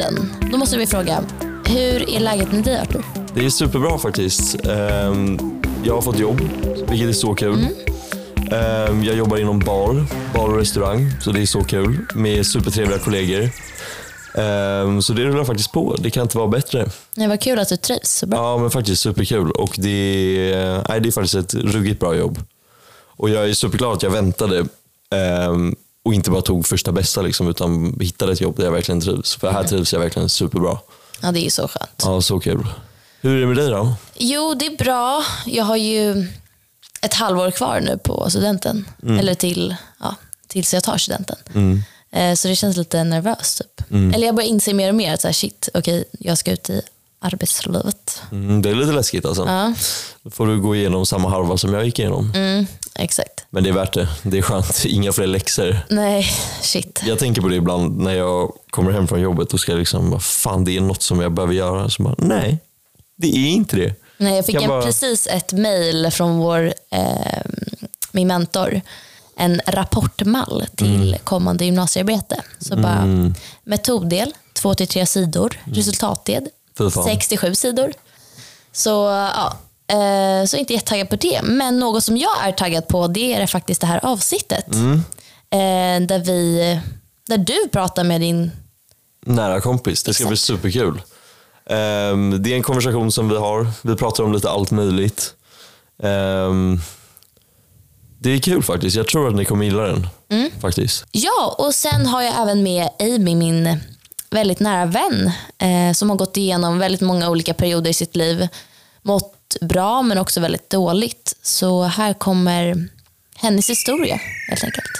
läget-podden. Då måste vi fråga, hur är läget med dig Artur? Det är superbra faktiskt. Ehm, Jag har fått jobb, vilket är så kul. Ehm, Jag jobbar inom bar, bar och restaurang, så det är så kul. Med supertrevliga kollegor. Ehm, Så det rullar faktiskt på. Det kan inte vara bättre. Det var kul att du trivs så bra. Ja, men faktiskt superkul. Och det är, nej, det är faktiskt ett ruggigt bra jobb. Och jag är superglad att jag väntade och inte bara tog första bästa liksom, utan hittade ett jobb där jag verkligen trivs. För här trivs jag verkligen superbra. Ja, det är ju så skönt. Ja, så kul. Hur är det med dig då? Jo, det är bra. Jag har ju ett halvår kvar nu på studenten. Eller till, ja, tills jag tar studenten. Eh, Så det känns lite nervöst. Typ. Eller jag börjar inse mer och mer att så här, shit, okej, jag ska ut i arbetslivet. Mm, det är lite läskigt alltså. Ja, Då får du gå igenom samma halva som jag gick igenom. mm, exakt. Men det är värt det. Det är skönt. Inga fler läxor. Nej, shit. Jag tänker på det ibland när jag kommer hem från jobbet och ska liksom, vad fan det är något som jag behöver göra. Så bara, nej, det är inte det. Nej, jag fick Kan en, bara- precis ett mail från vår, eh, min mentor. En rapportmall till Mm. kommande gymnasiearbete. Så bara metoddel, 2-3 sidor. Resultatdel, Fy fan. 67 sidor. Så ja, eh, så inte jättetaggad på det. Men något som jag är taggad på det är faktiskt det här avsnittet. Mm. Eh, där, vi, där du pratar med din... Nära kompis. Det ska bli superkul. Ehm, det är en konversation som vi har. Vi pratar om lite allt möjligt. Ehm, det är kul faktiskt. Jag tror att ni kommer gilla den. Faktiskt. Ja, och sen har jag även med Amy, min väldigt nära vän, eh, som har gått igenom väldigt många olika perioder i sitt liv. Mått bra men också väldigt dåligt. Så här kommer hennes historia helt enkelt.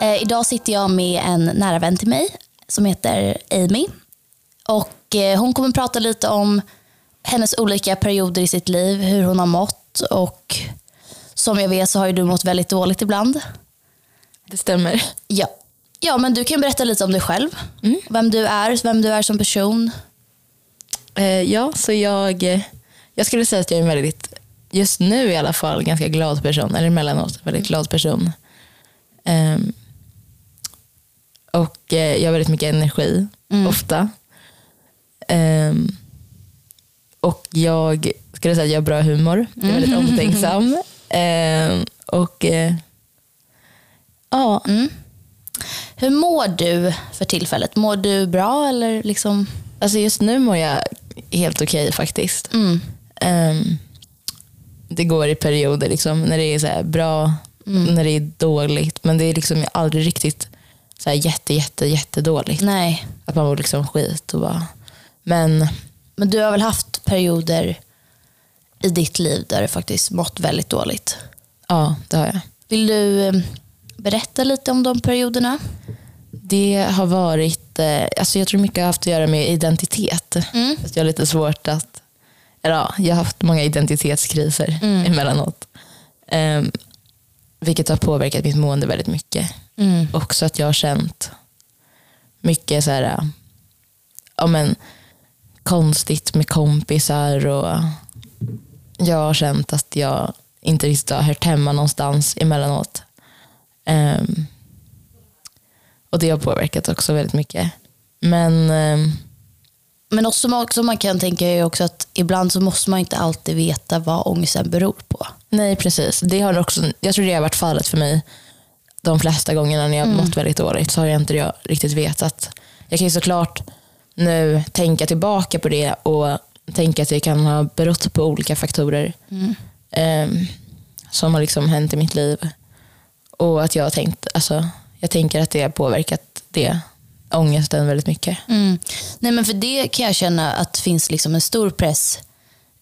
Eh, idag sitter jag med en nära vän till mig som heter Amy. Och eh, Hon kommer prata lite om hennes olika perioder i sitt liv, hur hon har mått och som jag vet så har ju du mått väldigt dåligt ibland. Det stämmer. Ja, ja men du kan berätta lite om dig själv. Vem du är, vem du är som person. Eh, ja, så jag, eh, jag skulle säga att jag är en väldigt, just nu i alla fall, ganska glad person. Eller emellanåt, väldigt glad person. Ehm, och eh, jag har väldigt mycket energi, ofta. Ehm, och jag skulle säga att jag har bra humor. Jag är väldigt omtänksam. Ehm, och ja, Hur mår du för tillfället? Mår du bra eller liksom? Alltså just nu mår jag helt okej faktiskt. Ehm, det går i perioder liksom, när det är så bra, när det är dåligt. Men det är liksom aldrig riktigt så här jätte, jätte, jättedåligt. Nej. Att man mår liksom skit och bara... Men Men du har väl haft perioder i ditt liv där du faktiskt mått väldigt dåligt? ja, det har jag. Vill du eh, berätta lite om de perioderna? Det har varit, eh, alltså jag tror mycket har haft att göra med identitet. Att jag har lite svårt att, ja, jag har haft många identitetskriser emellanåt. Um, vilket har påverkat mitt mående väldigt mycket. Också att jag har känt mycket så här, eh, ja men konstigt med kompisar och jag har känt att jag inte riktigt har hört hemma någonstans emellanåt. Um, och det har påverkat också väldigt mycket. Men ehm, Men något som också man kan tänka är också att ibland så måste man inte alltid veta vad ångesten beror på. nej, precis. Det har också, jag tror det har varit fallet för mig de flesta gångerna när jag har mått väldigt dåligt. Så har jag inte jag riktigt vetat. Jag kan ju såklart nu tänka tillbaka på det och tänka att det kan ha berott på olika faktorer ehm, som har liksom hänt i mitt liv. Och att jag har tänkt, alltså, jag tänker att det har påverkat det, ångesten väldigt mycket. Mm. Nej, men för det kan jag känna att det finns liksom en stor press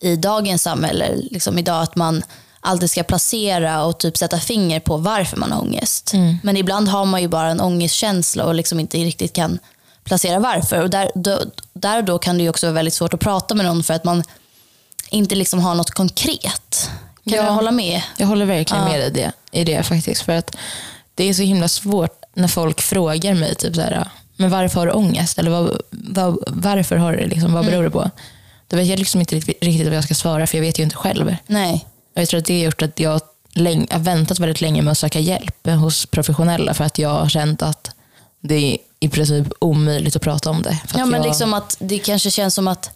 i dagens samhälle. Liksom idag att man alltid ska placera och typ sätta finger på varför man har ångest. Men ibland har man ju bara en ångestkänsla och liksom inte riktigt kan placera varför. Och där, då, där då kan det också vara väldigt svårt att prata med någon för att man inte liksom har något konkret. Kan Ja. du hålla med? Jag håller verkligen med i det, i det faktiskt. För att det är så himla svårt när folk frågar mig typ så här, men varför har du ångest? Eller vad, vad, varför har du det? Liksom, vad beror det på? då vet jag liksom inte riktigt vad jag ska svara för jag vet ju inte själv. Nej. Och jag tror att det har gjort att jag länge, har väntat väldigt länge med att söka hjälp hos professionella för att jag har känt att det är i princip omöjligt att prata om det. Ja, men jag, liksom att det kanske känns som att,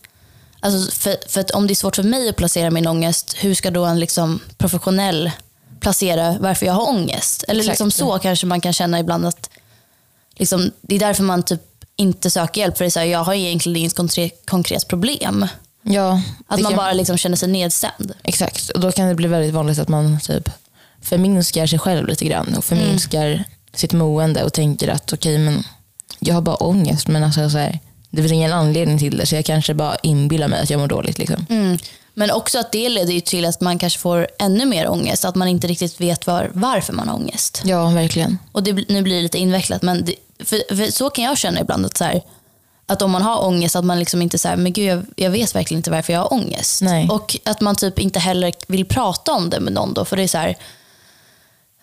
alltså för, för att om det är svårt för mig att placera min ångest, hur ska då en liksom professionell placera varför jag har ångest? Eller Exakt. liksom så kanske man kan känna ibland att liksom, det är därför man typ inte söker hjälp. För det är så här, jag har egentligen inget konkret, konkret problem. ja, Att man kan- bara liksom känner sig nedstämd. Exakt, och då kan det bli väldigt vanligt att man typ förminskar sig själv lite grann och förminskar sitt mående och tänker att okej, men jag har bara ångest men alltså så här, det finns ingen anledning till det så jag kanske bara inbillar mig att jag mår dåligt. Liksom. Mm. Men också att det leder till att man kanske får ännu mer ångest. Att man inte riktigt vet var, varför man har ångest. Ja, verkligen. Och det, nu blir det lite invecklat, men det, för, för så kan jag känna ibland. Att, så här, att om man har ångest, att man liksom inte säger men gud jag, jag vet verkligen inte varför jag har ångest. Nej. Och att man typ inte heller vill prata om det med någon då, för det är så här,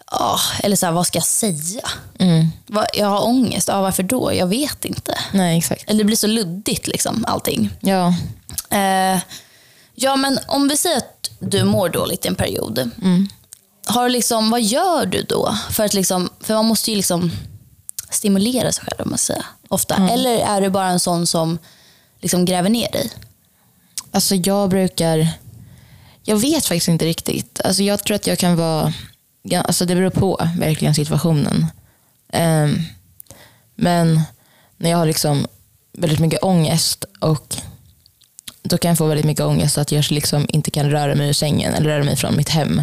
ah, eller så här, vad ska jag säga? Mm. Va, jag har ångest, ja, varför då? Jag vet inte. Nej, exakt. Eller det blir så luddigt liksom, allting. Ja, Eh, ja, men om vi säger att du mår dåligt en period. Har du liksom, vad gör du då? För, att liksom, för man måste ju liksom stimulera sig själv, om man säger, ofta. Eller är du bara en sån som liksom gräver ner dig? alltså jag brukar... Jag vet faktiskt inte riktigt. Alltså jag tror att jag kan vara... Ja, alltså det beror på verkligen situationen. Ehm, men när jag har liksom väldigt mycket ångest och då kan jag få väldigt mycket ångest att jag liksom inte kan röra mig ur sängen eller röra mig från mitt hem.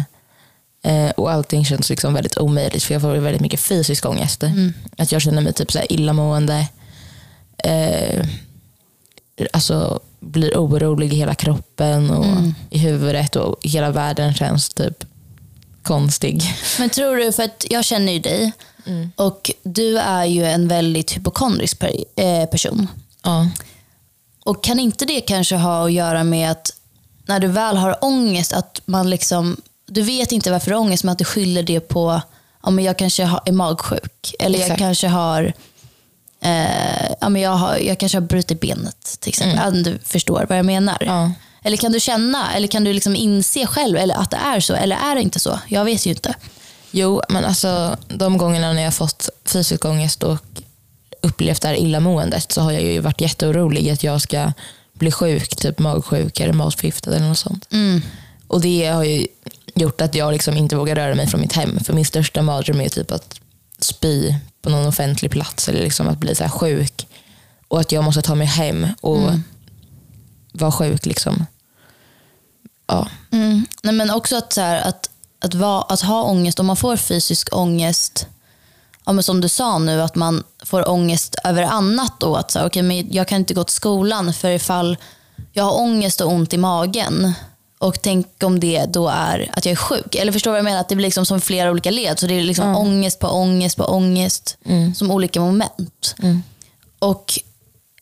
Eh, och allting känns liksom väldigt omöjligt för jag får väldigt mycket fysisk ångest. Att jag känner mig typ så här illamående. Eh, alltså blir orolig i hela kroppen och i huvudet och hela världen känns typ konstig. Men tror du, för att jag känner ju dig och du är ju en väldigt hypokondrisk per, eh, person. Ja. Och kan inte det kanske ha att göra med att när du väl har ångest, att man liksom, du vet inte varför du har ångest, men att du skyller det på, ja, men jag kanske har, är magsjuk. Eller jag Exakt. kanske har, eh, ja, men jag, har jag kanske har brutit benet till exempel. Om du förstår vad jag menar. Ja. Eller kan du känna, eller kan du liksom inse själv eller att det är så, eller är det inte så? Jag vet ju inte. Jo, men alltså de gångerna när jag har fått fysisk ångest och upplevt det här illamåendet så har jag ju varit jätteorolig att jag ska bli sjuk, typ magsjuk eller matförgiftad eller något sånt. Och det har ju gjort att jag liksom inte vågar röra mig från mitt hem. För min största mardröm är typ att spy på någon offentlig plats eller liksom att bli så här sjuk. Och att jag måste ta mig hem och vara sjuk. Liksom. Ja. Mm. Nej, men också att, så här, att, att, vara, att ha ångest, om man får fysisk ångest, ja, men som du sa nu, att man får ångest över annat. Då, att så här, okay, men jag kan inte gå till skolan för ifall jag har ångest och ont i magen och tänk om det då är att jag är sjuk. Eller förstår du vad jag menar? Att det blir liksom som flera olika led. Så det är liksom ångest på ångest på ångest som olika moment. Och,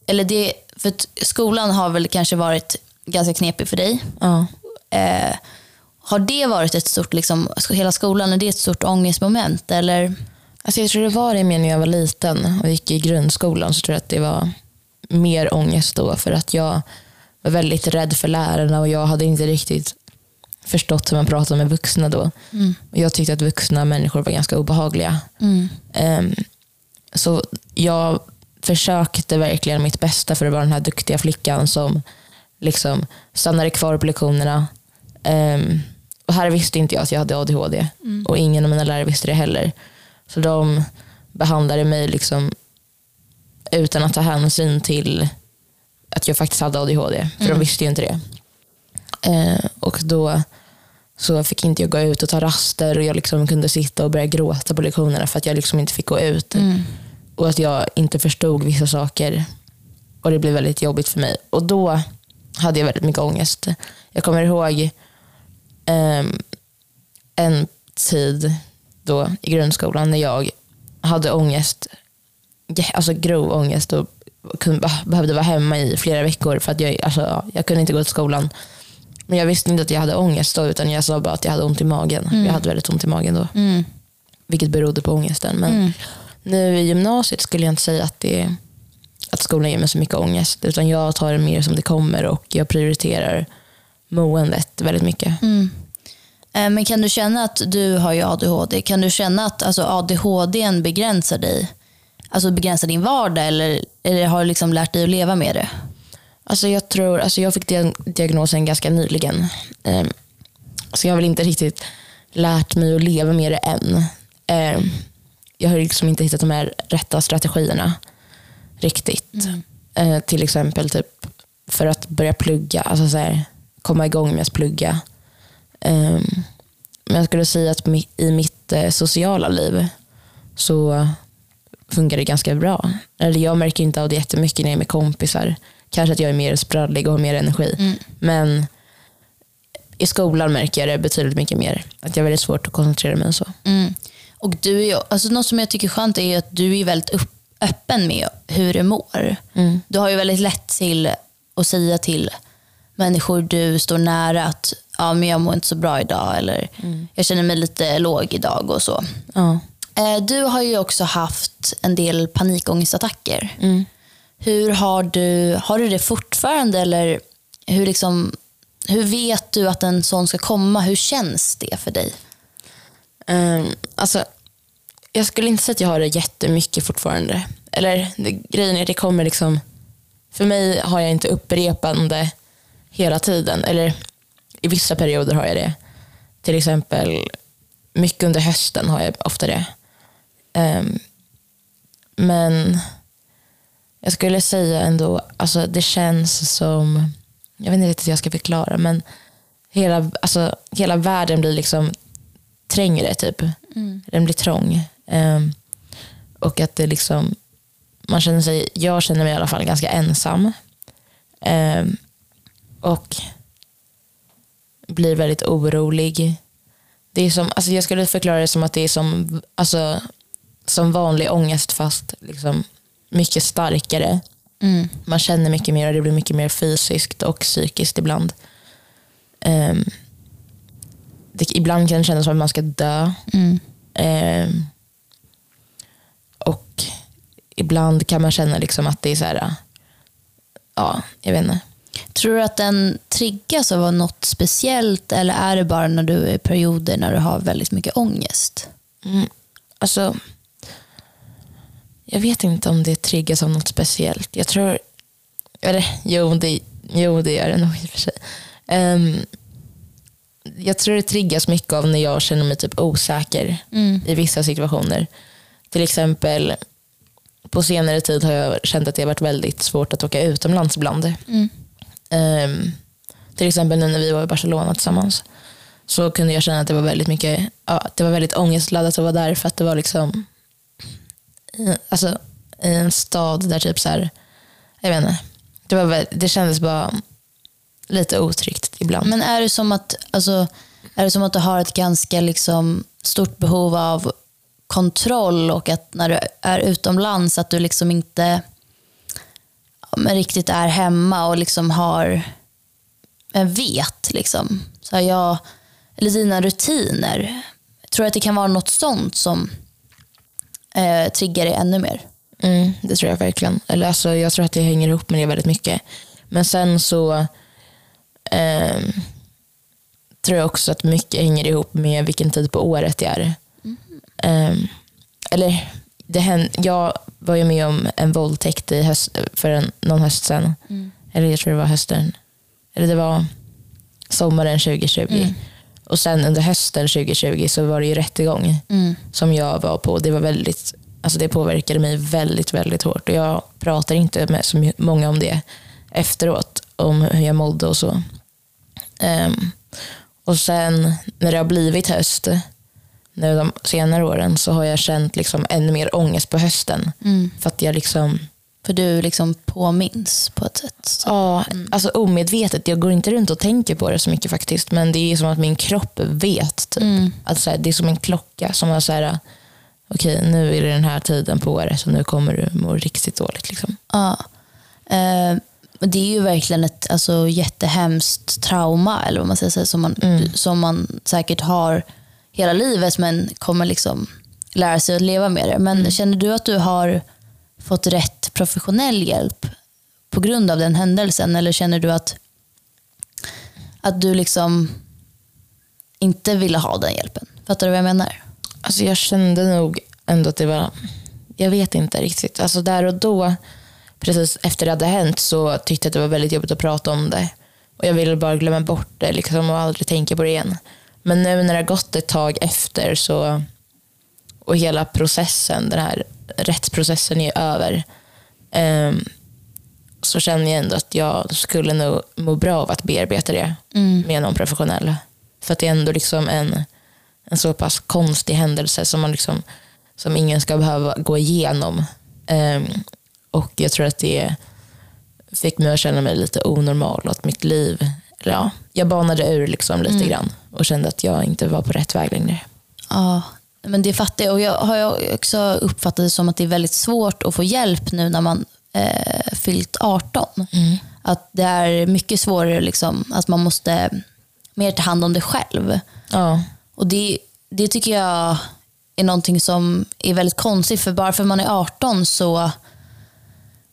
eller det, för skolan har väl kanske varit ganska knepig för dig. Ja. Eh, har det varit ett stort, liksom, hela skolan, är det ett stort ångestmoment? Eller? Alltså jag tror det var det mer när jag var liten och gick i grundskolan så tror jag att det var mer ångest då för att jag var väldigt rädd för lärarna och jag hade inte riktigt förstått hur man pratar med vuxna då. Och jag tyckte att vuxna människor var ganska obehagliga. Ehm, så jag försökte verkligen mitt bästa för att vara den här duktiga flickan som liksom stannade kvar på lektionerna. Ehm, och här visste inte jag att jag hade ADHD och ingen av mina lärare visste det heller. Så de behandlade mig liksom utan att ta hänsyn till att jag faktiskt hade ADHD. För de visste ju inte det. Eh, och då så fick inte jag gå ut och ta raster och jag liksom kunde sitta och börja gråta på lektionerna för att jag liksom inte fick gå ut. Och att jag inte förstod vissa saker. Och det blev väldigt jobbigt för mig. Och då hade jag väldigt mycket ångest. Jag kommer ihåg ehm, en tid då i grundskolan när jag hade ångest, alltså grov ångest och kunde, behövde vara hemma i flera veckor för att jag, alltså, ja, jag kunde inte gå till skolan. Men jag visste inte att jag hade ångest då utan jag sa bara att jag hade ont i magen. Jag hade väldigt ont i magen då. Vilket berodde på ångesten. Men nu i gymnasiet skulle jag inte säga att, det, att skolan ger mig så mycket ångest. Utan jag tar det mer som det kommer och jag prioriterar måendet väldigt mycket. Eh, men kan du känna att du har ju ADHD? Kan du känna att alltså, ADHD begränsar dig? Alltså begränsar din vardag eller, eller har du liksom lärt dig att leva med det? Alltså jag tror, alltså jag fick diagnosen ganska nyligen. Um, så jag har väl inte riktigt lärt mig att leva med det än. Um, jag har liksom inte hittat de här rätta strategierna riktigt. Mm. Uh, till exempel typ för att börja plugga, alltså så här, komma igång med att plugga. Um, men jag skulle säga att i mitt uh, sociala liv så funkar det ganska bra. Eller jag märker inte av det jättemycket när jag är med kompisar. Kanske att jag är mer sprallig och har mer energi. Mm. Men i skolan märker jag det betydligt mycket mer. Att jag har väldigt svårt att koncentrera mig och så. Mm. Och du är, alltså något som jag tycker är skönt är att du är väldigt upp, öppen med hur du mår. Mm. Du har ju väldigt lätt till att säga till människor du står nära att ja, men jag mår inte så bra idag eller mm. jag känner mig lite låg idag och så. Ja. Eh, du har ju också haft en del panikångestattacker. Mm. Hur har du, har du det fortfarande eller hur, liksom, hur vet du att en sån ska komma? Hur känns det för dig? Um, alltså, jag skulle inte säga att jag har det jättemycket fortfarande. Eller det, grejen är det kommer liksom, för mig har jag inte upprepande hela tiden. Eller i vissa perioder har jag det. Till exempel mycket under hösten har jag ofta det. Um, men jag skulle säga ändå, alltså det känns som, jag vet inte riktigt hur jag ska förklara, men hela, alltså, hela världen blir liksom trängre typ. Mm. Den blir trång. Um, och att det liksom, man känner sig, jag känner mig i alla fall ganska ensam. Um, och blir väldigt orolig. Det är som, alltså jag skulle förklara det som att det är som, alltså, som vanlig ångest fast liksom mycket starkare. Mm. Man känner mycket mer och det blir mycket mer fysiskt och psykiskt ibland. Um, det, ibland kan det kännas som att man ska dö. Mm. Um, och ibland kan man känna liksom att det är så här, ja, jag vet inte. Tror du att den triggas av något speciellt eller är det bara när du är i perioder när du har väldigt mycket ångest? Mm. Alltså, jag vet inte om det triggas av något speciellt. Jag tror, eller jo det, jo, det gör det nog i och för sig. Um, jag tror det triggas mycket av när jag känner mig typ osäker mm. i vissa situationer. Till exempel på senare tid har jag känt att det har varit väldigt svårt att åka utomlands ibland. Mm. Um, till exempel nu när vi var i Barcelona tillsammans så kunde jag känna att det var väldigt mycket, ja, det var väldigt ångestladdat att vara där för att det var liksom eh, alltså, i en stad där typ så här, jag vet inte, det, var, det kändes bara lite otryggt ibland. Men är det som att, alltså, är det som att du har ett ganska liksom, stort behov av kontroll och att när du är utomlands att du liksom inte men riktigt är hemma och liksom har, vet liksom. Så jag, eller dina rutiner. Jag tror att det kan vara något sånt som eh, triggar det ännu mer. Mm, det tror jag verkligen. Eller alltså, jag tror att det hänger ihop med det väldigt mycket. Men sen så eh, tror jag också att mycket hänger ihop med vilken tid på året det är. Mm. Eh, eller det händer, jag var ju med om en våldtäkt i höst, för en, någon höst sedan. Mm. Eller jag tror det var hösten. Eller det var sommaren 2020. Mm. Och sen under hösten 2020 så var det ju rättegång mm. som jag var på. Det, var väldigt, alltså det påverkade mig väldigt, väldigt hårt. Och jag pratar inte med så många om det efteråt, om hur jag mådde och så. Um, och sen när det har blivit höst, nu de senare åren, så har jag känt liksom ännu mer ångest på hösten. Mm. För att jag liksom för du liksom påminns på ett sätt? Ja, mm. alltså omedvetet. Jag går inte runt och tänker på det så mycket faktiskt. Men det är som att min kropp vet. Typ. Mm. Att så här, det är som en klocka som är så här, okej okay, nu är det den här tiden på året så nu kommer du må riktigt dåligt. Liksom. Ja. Eh, det är ju verkligen ett alltså, jättehemskt trauma eller vad man säger, som, man, mm. som man säkert har hela livet men kommer liksom lära sig att leva med det. Men mm. känner du att du har fått rätt professionell hjälp på grund av den händelsen? Eller känner du att, att du liksom inte ville ha den hjälpen? Fattar du vad jag menar? Alltså jag kände nog ändå att det var, jag vet inte riktigt. Alltså där och då, precis efter det hade hänt så tyckte jag att det var väldigt jobbigt att prata om det. Och jag ville bara glömma bort det liksom, och aldrig tänka på det igen. Men nu när det har gått ett tag efter så, och hela processen, den här rättsprocessen är över, um, så känner jag ändå att jag skulle nog må bra av att bearbeta det mm. med någon professionell. För att det är ändå liksom en, en så pass konstig händelse som, man liksom, som ingen ska behöva gå igenom. Um, och jag tror att det fick mig att känna mig lite onormal och att mitt liv, ja, jag banade ur liksom lite mm. grann och kände att jag inte var på rätt väg längre. Ja, men det fattar jag. Och jag har också uppfattat det som att det är väldigt svårt att få hjälp nu när man eh, fyllt 18. Mm. Att det är mycket svårare, liksom, att man måste mer ta hand om det själv. Ja. Och det, det tycker jag är någonting som är väldigt konstigt. För bara för att man är 18 så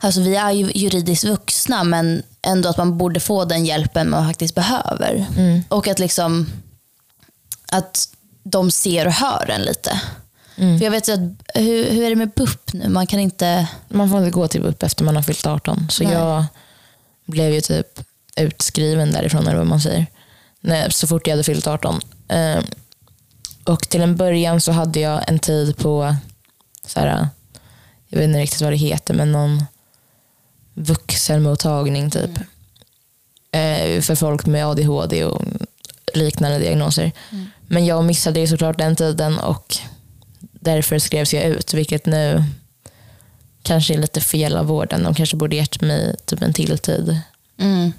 Alltså vi är ju juridiskt vuxna men ändå att man borde få den hjälpen man faktiskt behöver. Mm. Och att liksom att de ser och hör en lite. Mm. För jag vet att, hur, hur är det med BUP nu? Man kan inte... Man får inte gå till BUP efter man har fyllt 18. Så Nej. jag blev ju typ utskriven därifrån eller vad man säger. Nej, så fort jag hade fyllt 18. Ehm, och till en början så hade jag en tid på, så här, jag vet inte riktigt vad det heter, men någon vuxenmottagning typ. Mm. för folk med ADHD och liknande diagnoser. Mm. Men jag missade ju såklart den tiden och därför skrevs jag ut, vilket nu kanske är lite fel av vården. De kanske borde gett mig typ en till tid. Mm.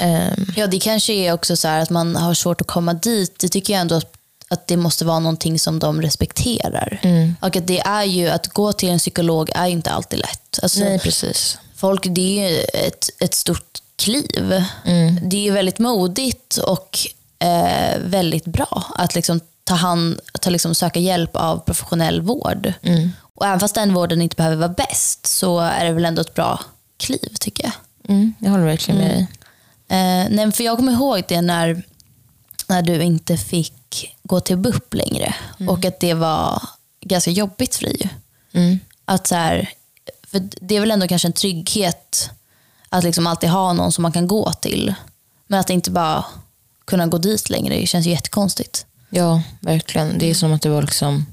Um. Ja, det kanske är också så att man har svårt att komma dit. Det tycker jag ändå att, att det måste vara någonting som de respekterar. Mm. Och att det är ju, att gå till en psykolog är inte alltid lätt. Alltså, Nej, precis. Folk, det är ju ett, ett stort kliv. Mm. Det är väldigt modigt och eh, väldigt bra att liksom ta hand, ta liksom söka hjälp av professionell vård. Mm. Och även fast den vården inte behöver vara bäst så är det väl ändå ett bra kliv tycker jag. Mm, jag håller verkligen med dig. Eh, nej, för jag kommer ihåg det när, när du inte fick gå till BUP längre mm. och att det var ganska jobbigt för dig. Mm. Att så här, för det är väl ändå kanske en trygghet att liksom alltid ha någon som man kan gå till. Men att inte bara kunna gå dit längre, det känns ju jättekonstigt. Ja, verkligen. Det är som att det var liksom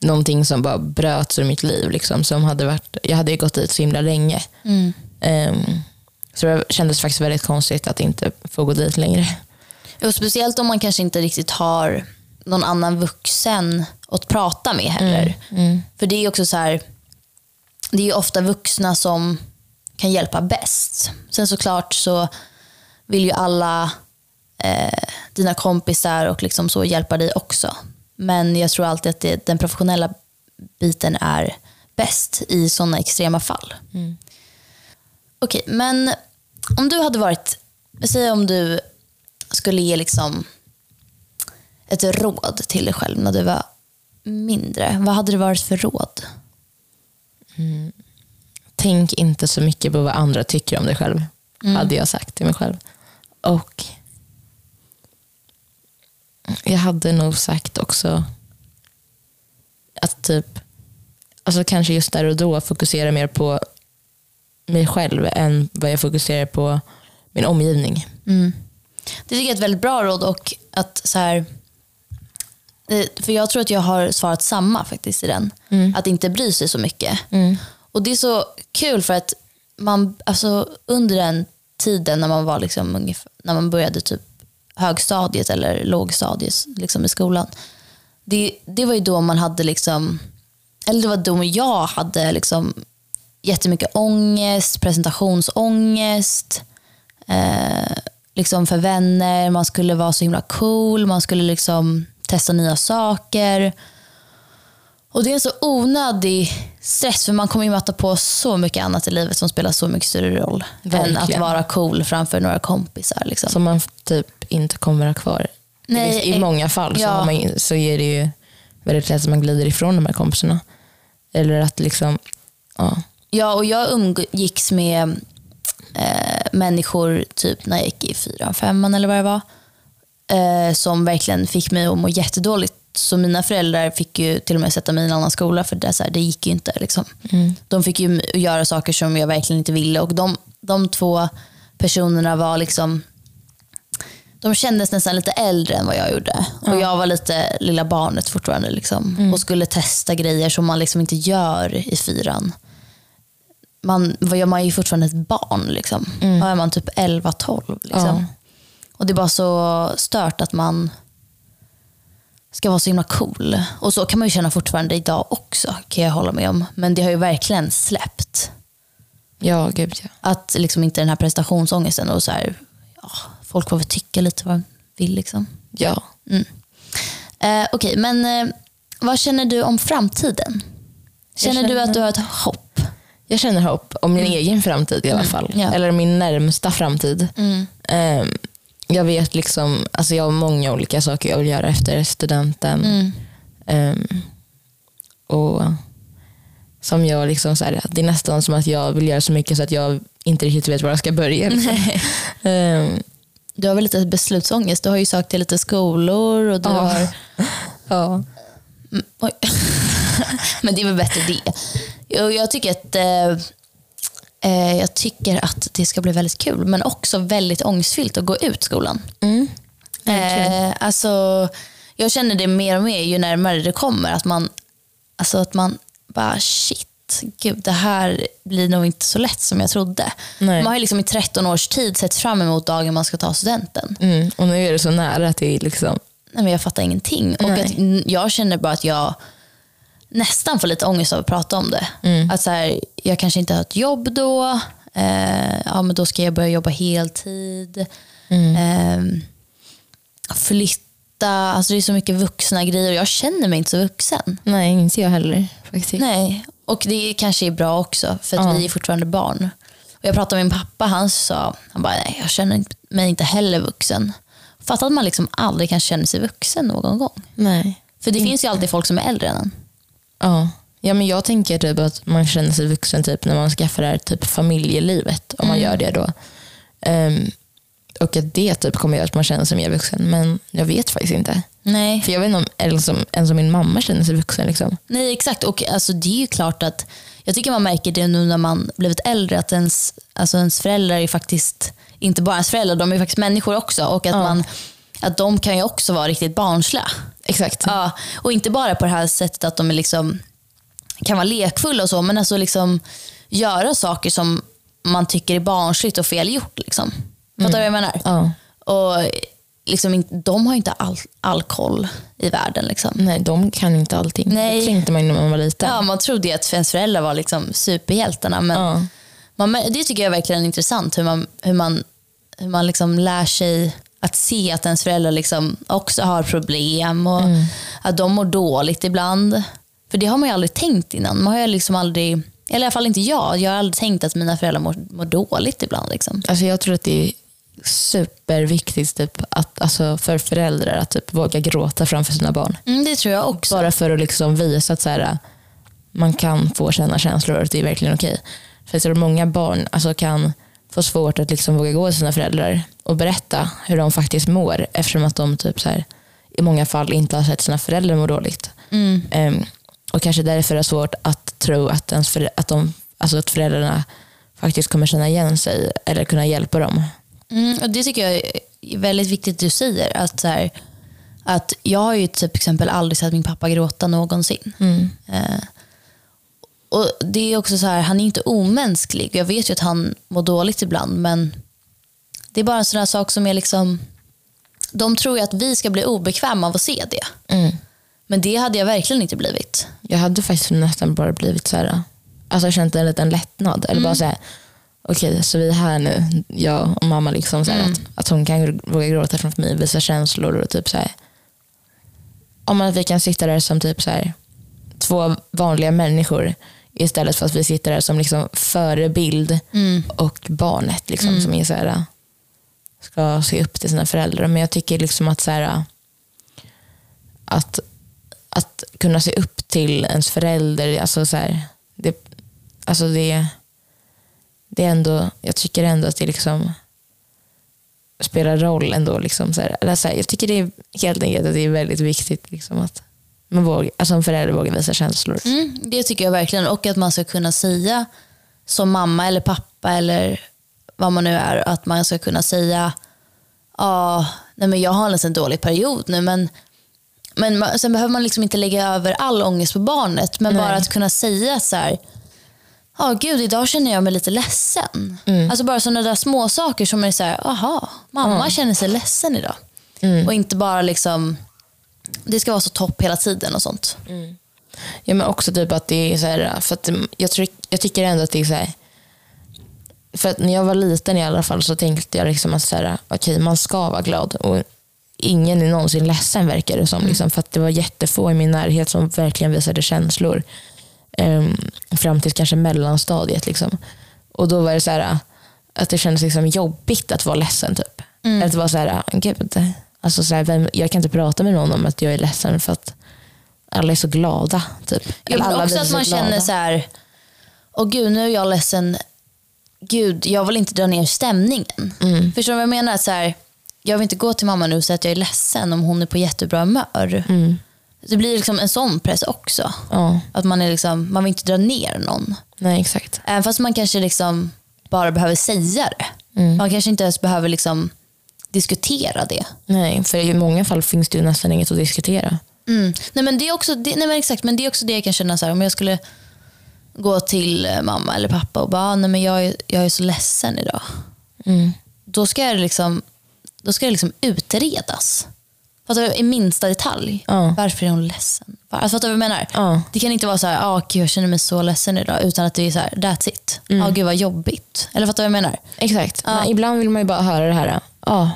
någonting som bara bröts ur mitt liv. Liksom, som hade varit, jag hade ju gått dit så himla länge. Mm. Um, så det kändes faktiskt väldigt konstigt att inte få gå dit längre. Och speciellt om man kanske inte riktigt har någon annan vuxen att prata med heller. Mm. Mm. För det är också så här, det är ofta vuxna som kan hjälpa bäst. Sen såklart så vill ju alla eh, dina kompisar och liksom så hjälpa dig också. Men jag tror alltid att det, den professionella biten är bäst i sådana extrema fall. Mm. Okej, okay, men om du hade varit, säg om du skulle ge liksom ett råd till dig själv när du var mindre. Vad hade det varit för råd? Mm. Tänk inte så mycket på vad andra tycker om dig själv, mm. hade jag sagt till mig själv. Och jag hade nog sagt också att typ, alltså kanske just där och då fokusera mer på mig själv än vad jag fokuserar på min omgivning. Mm. Det tycker jag är ett väldigt bra råd och att så här, för jag tror att jag har svarat samma faktiskt i den. Mm. Att inte bry sig så mycket. Mm. Och det är så kul för att man, alltså, under den tiden när man var liksom, när man började typ högstadiet eller lågstadiet liksom i skolan. Det, det var ju då man hade, liksom, eller det var då jag hade liksom jättemycket ångest, presentationsångest. Eh, liksom för vänner, man skulle vara så himla cool, man skulle liksom testa nya saker. Och Det är en så onödig stress för man kommer ju möta på så mycket annat i livet som spelar så mycket större roll Verkligen. än att vara cool framför några kompisar. Liksom. Som man typ inte kommer att ha kvar. Nej, I, I många fall ja. så, man, så är det ju väldigt lätt att man glider ifrån de här kompisarna. Eller att liksom, Ja. Ja, och jag umgicks med eh, människor typ när jag gick i fyran, femman eller vad det var. Eh, som verkligen fick mig att må jättedåligt. Så mina föräldrar fick ju till och med sätta mig i en annan skola för det, så här, det gick ju inte. Liksom. De fick ju göra saker som jag verkligen inte ville. Och de, de två personerna var liksom de kändes nästan lite äldre än vad jag gjorde. Och Jag var lite lilla barnet fortfarande. Liksom, Och skulle testa grejer som man liksom inte gör i fyran. Man, man är ju fortfarande ett barn. Liksom. Då är man typ 11-12. Liksom. Ja. Och det är bara så stört att man ska vara så himla cool. Och så kan man ju känna fortfarande idag också, kan jag hålla med om. Men det har ju verkligen släppt. Ja, gud ja. Att liksom inte den här prestationsångesten och så här, ja, folk får väl tycka lite vad de vill. Liksom. Ja. Eh, Okej, men eh, vad känner du om framtiden? Känner, du känner- att du har ett hopp? Jag känner hopp om min egen framtid i alla fall. ja. Eller min närmsta framtid. Ehm, jag vet liksom, alltså jag har många olika saker jag vill göra efter studenten. Ehm, och som jag liksom så här, Det är nästan som att jag vill göra så mycket så att jag inte riktigt vet var jag ska börja. Liksom. Ehm, Du har väl lite beslutsångest? Du har ju sökt till lite skolor och du Ja. har... ja. Oj. Men det är väl bättre det. Jag, jag, tycker att, eh, eh, jag tycker att det ska bli väldigt kul men också väldigt ångestfyllt att gå ut skolan. Mm. Eh, alltså, jag känner det mer och mer ju närmare det kommer. Att man, alltså att man bara shit, gud det här blir nog inte så lätt som jag trodde. Nej. Man har liksom i 13 års tid sett fram emot dagen man ska ta studenten. Mm. Och nu är det så nära att det är liksom, Nej, men jag fattar ingenting. Och Nej. att, mm, jag känner bara att jag nästan får lite ångest av att prata om det. Att så här, jag kanske inte har ett jobb då. Eh, ja, men då ska jag börja jobba heltid. Eh, flytta. Alltså det är så mycket vuxna grejer och jag känner mig inte så vuxen. nej inte jag heller faktiskt. Nej, och det kanske är bra också för att Ja. vi är fortfarande barn. Och jag pratade med min pappa, han sa, han bara, nej jag känner mig inte heller vuxen. Fattar att man liksom aldrig kan känna sig vuxen någon gång. Nej. För det finns ju alltid folk som är äldre än en. Ja. ja, men jag tänker typ att man känner sig vuxen typ när man skaffar det här typ familjelivet. Om man gör det då. Ehm, och att det typ kommer göra att man känner sig mer vuxen. Men jag vet faktiskt inte. Nej. För jag vet inte om ens som, ens som min mamma känner sig vuxen. Liksom. Nej, exakt. Och alltså, det är ju klart att jag tycker man märker det nu när man blivit äldre att ens, alltså ens föräldrar är faktiskt inte bara ens föräldrar, de är faktiskt människor också. Och att, man, att de kan ju också vara riktigt barnsliga. Exakt. Ja, och inte bara på det här sättet att de liksom, kan vara lekfulla och så, men alltså liksom göra saker som man tycker är barnsligt och fel gjort. Liksom. Fattar du vad jag menar? Ja. Och liksom, de har inte all, all koll i världen. Liksom. Nej, de kan inte allting. Nej. Det tänkte man när man var liten. Ja, man trodde ju att ens föräldrar var liksom superhjältarna. Men Ja. man, det tycker jag är verkligen intressant hur man, hur man, hur man liksom lär sig att se att ens föräldrar liksom också har problem och att de mår dåligt ibland. För det har man ju aldrig tänkt innan. Man har ju liksom aldrig, eller i alla fall inte jag, jag har aldrig tänkt att mina föräldrar mår, mår dåligt ibland. Liksom. Alltså jag tror att det är superviktigt typ, att, alltså för föräldrar att typ, våga gråta framför sina barn. Mm, det tror jag också. Bara för att liksom visa att så här, man kan få känna känslor och att det är verkligen okej. För jag tror många barn alltså, kan få svårt att liksom våga gå till sina föräldrar och berätta hur de faktiskt mår eftersom att de typ så här, i många fall inte har sett sina föräldrar må dåligt. Ehm, och kanske därför är svårt att tro att, ens förä- att, de, alltså att föräldrarna faktiskt kommer känna igen sig eller kunna hjälpa dem. Mm, och det tycker jag är väldigt viktigt du säger. Att, så här, att jag har ju till exempel aldrig sett min pappa gråta någonsin. Eh, och det är också så här, Han är inte omänsklig. Jag vet ju att han mår dåligt ibland. Men det är bara en sån här sak som är liksom... De tror ju att vi ska bli obekväma av att se det. Men det hade jag verkligen inte blivit. Jag hade faktiskt nästan bara blivit så här, alltså känt en liten lättnad. Eller bara så här, okej så vi är här nu, jag och mamma, liksom så här, att, att hon kan våga gråta framför mig, visa känslor och typ så här. Om att vi kan sitta där som typ så här, två vanliga människor istället för att vi sitter där som liksom förebild och barnet liksom, som är så här, ska se upp till sina föräldrar. Men jag tycker liksom att så här, att, att kunna se upp till ens förälder, alltså så här, det, alltså det, det är ändå, jag tycker ändå att det liksom spelar roll ändå. Liksom så här, eller så här, jag tycker det är helt enkelt att det är väldigt viktigt liksom att man vågar, alltså en förälder vågar visa känslor. Mm, det tycker jag verkligen. Och att man ska kunna säga som mamma eller pappa eller vad man nu är, att man ska kunna säga nej men jag har en dålig period nu men, men man, sen behöver man liksom inte lägga över all ångest på barnet. Men Nej. bara att kunna säga så här, ja gud idag känner jag mig lite ledsen. Alltså bara sådana där små saker som är så här, aha, mamma känner sig ledsen idag. Och inte bara liksom, det ska vara så topp hela tiden och sånt. Ja, men också typ att det är så här, för att jag, tror, jag tycker ändå att det är så här, för att när jag var liten i alla fall så tänkte jag liksom att så här, okej, man ska vara glad och ingen är någonsin ledsen verkar det som. Liksom, för att det var jättefå i min närhet som verkligen visade känslor. Ehm, fram till kanske mellanstadiet. Liksom. Och då var det så här, att det kändes liksom jobbigt att vara ledsen. Typ. Att det var så här, gud, alltså så här, vem, jag kan inte prata med någon om att jag är ledsen för att alla är så glada. Typ. Eller men också att man glada. känner så här, åh gud nu är jag ledsen. Gud, jag vill inte dra ner stämningen. Mm. Förstår du vad jag menar? Att så här, jag vill inte gå till mamma nu och säga att jag är ledsen om hon är på jättebra humör. Mm. Det blir liksom en sån press också. Ja, Att man, är liksom, man vill inte dra ner någon. nej exakt. Även fast man kanske liksom bara behöver säga det. Man kanske inte ens behöver liksom diskutera det. Nej, för i många fall finns det ju nästan inget att diskutera. Mm. Nej, men det är också det, nej, men exakt, men det är också det jag kan känna så här, om jag skulle gå till eh, mamma eller pappa och bara, "Ah, nej, men jag, är, jag är så ledsen idag. Mm. Då ska det liksom, då ska det liksom utredas. Fattar du? I minsta detalj. Ja. Varför är hon ledsen? Alltså, fattar du vad jag menar? Ja. Det kan inte vara så här, ah, gud, jag känner mig så ledsen idag. Utan att det är så här, that's it. Mm. gud vad jobbigt. Eller fattar du vad jag menar? Exakt. Ja. Men ibland vill man ju bara höra det här. Ja,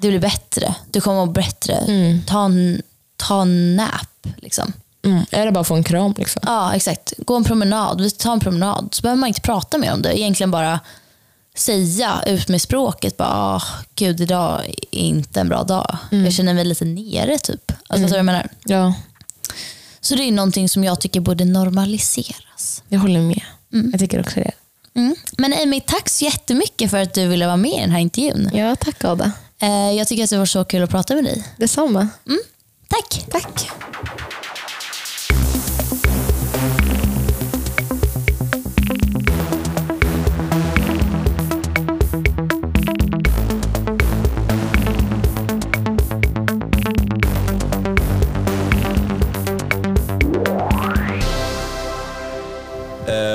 Det blir bättre. Du kommer må bättre. Mm. Ta, en, ta en nap. Liksom. mm. Eller bara få en kram. Liksom. Ja, exakt. Gå en promenad. Vi tar en promenad. Så behöver man inte prata mer om det. Egentligen bara säga ut med språket. Bara, ah, gud, idag är inte en bra dag. Jag känner mig lite nere typ. Alltså, mm. jag menar? Ja, Så det är någonting som jag tycker borde normaliseras. jag håller med. Jag tycker också det. Mm. Men Amy, tack så jättemycket för att du ville vara med i den här intervjun. Ja, tack Ada. Eh, Jag tycker att det var så kul att prata med dig. Detsamma. Tack! Tack.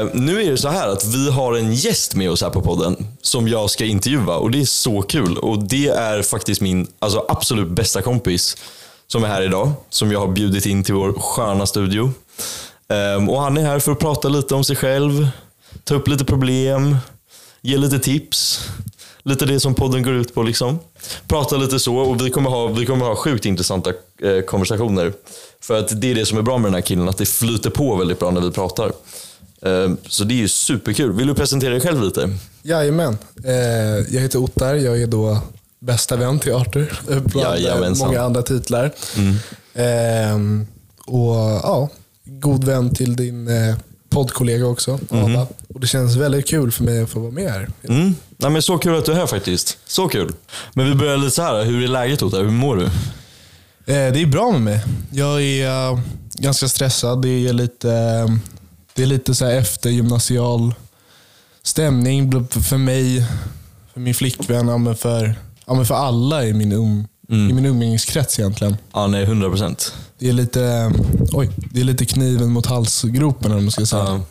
Eh, nu är det så här att vi har en gäst med oss här på podden som jag ska intervjua och det är så kul. Och det är faktiskt min alltså, absolut bästa kompis som är här idag. Som jag har bjudit in till vår sköna studio. Ehm, och han är här för att prata lite om sig själv, ta upp lite problem, ge lite tips. Lite det som podden går ut på. liksom. Prata lite så och vi kommer ha, vi kommer ha sjukt intressanta eh, konversationer. För att det är det som är bra med den här killen, att det flyter på väldigt bra när vi pratar. Eh, Så det är ju superkul. Vill du presentera dig själv lite? Jajamän. Eh, jag heter Ottar. Jag är då bästa vän till Arthur. eh, Bland Jajamensan. många andra titlar. Ehm, och ja, God vän till din poddkollega också, Ada. Och det känns väldigt kul för mig att få vara med här. Mm. Nej, men så kul att du är här faktiskt. Så kul. Men vi börjar lite så här. Hur är läget Otta? Hur mår du? Det är bra med mig. Jag är ganska stressad. Det är lite, det är lite så här eftergymnasial stämning för mig, för min flickvän, ja, men för, ja, men för alla i min, um, i min umgängeskrets egentligen. Ja, nej, 100 procent. Det är lite, eh, oj, det är lite kniven mot halsgropen om man ska säga.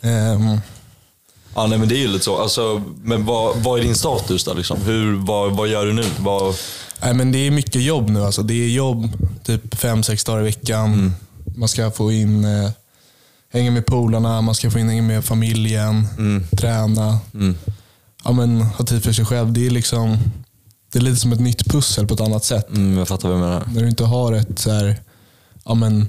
Ja. Ehm, Ja, nej, men det är ju lite så. Alltså, men vad, vad är din status då? Liksom? Hur, vad, vad gör du nu? Vad, nej, men det är mycket jobb nu. Alltså. Det är jobb typ fem, sex dagar i veckan. Man ska få in eh, hänga med polarna, man ska få in hänga med familjen, träna. Ja, men, ha tid för sig själv. Det är, liksom, det är lite som ett nytt pussel på ett annat sätt. mm, jag fattar vad jag menar. När du inte har ett så här, ja men,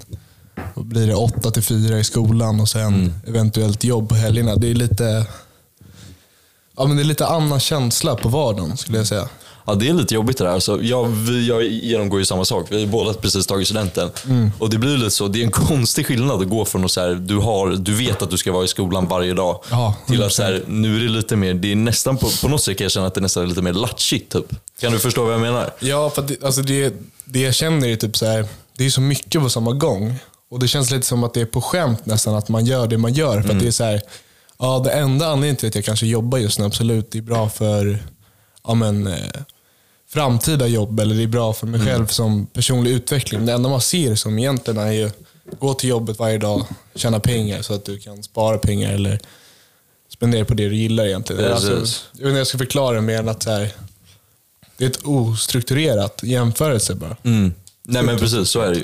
blir det 8 till 4 i skolan och sen eventuellt jobb på helgerna. Det är lite ja men det är lite annan känsla på vardagen skulle jag säga. Ja, det är lite jobbigt det där. Alltså, jag, vi, jag genomgår ju samma sak. Vi har båda precis tagit studenten. Mm. Och det blir lite så, det är en konstig skillnad att gå från att så här, du, har, du vet att du ska vara i skolan varje dag. Ja, till att så här, nu är det lite mer, det är nästan på, på något sätt kan jag känna att det nästan är lite mer latchigt typ. Kan du förstå vad jag menar? Ja, för det, alltså det, det jag känner är typ så här, det är så mycket på samma gång. Och det känns lite som att det är på skämt nästan att man gör det man gör. För att det är så här, ja det enda anledningen till att jag kanske jobbar just nu, absolut, det är bra för ja, men, eh, framtida jobb eller det är bra för mig själv som personlig utveckling. Det enda man ser som egentligen är ju gå till jobbet varje dag, tjäna pengar så att du kan spara pengar eller spendera på det du gillar egentligen. Precis. Alltså, jag vet inte hur jag ska förklara det mer än att här, det är ett ostrukturerat jämförelse bara. Mm. Nej men precis, så är det ju.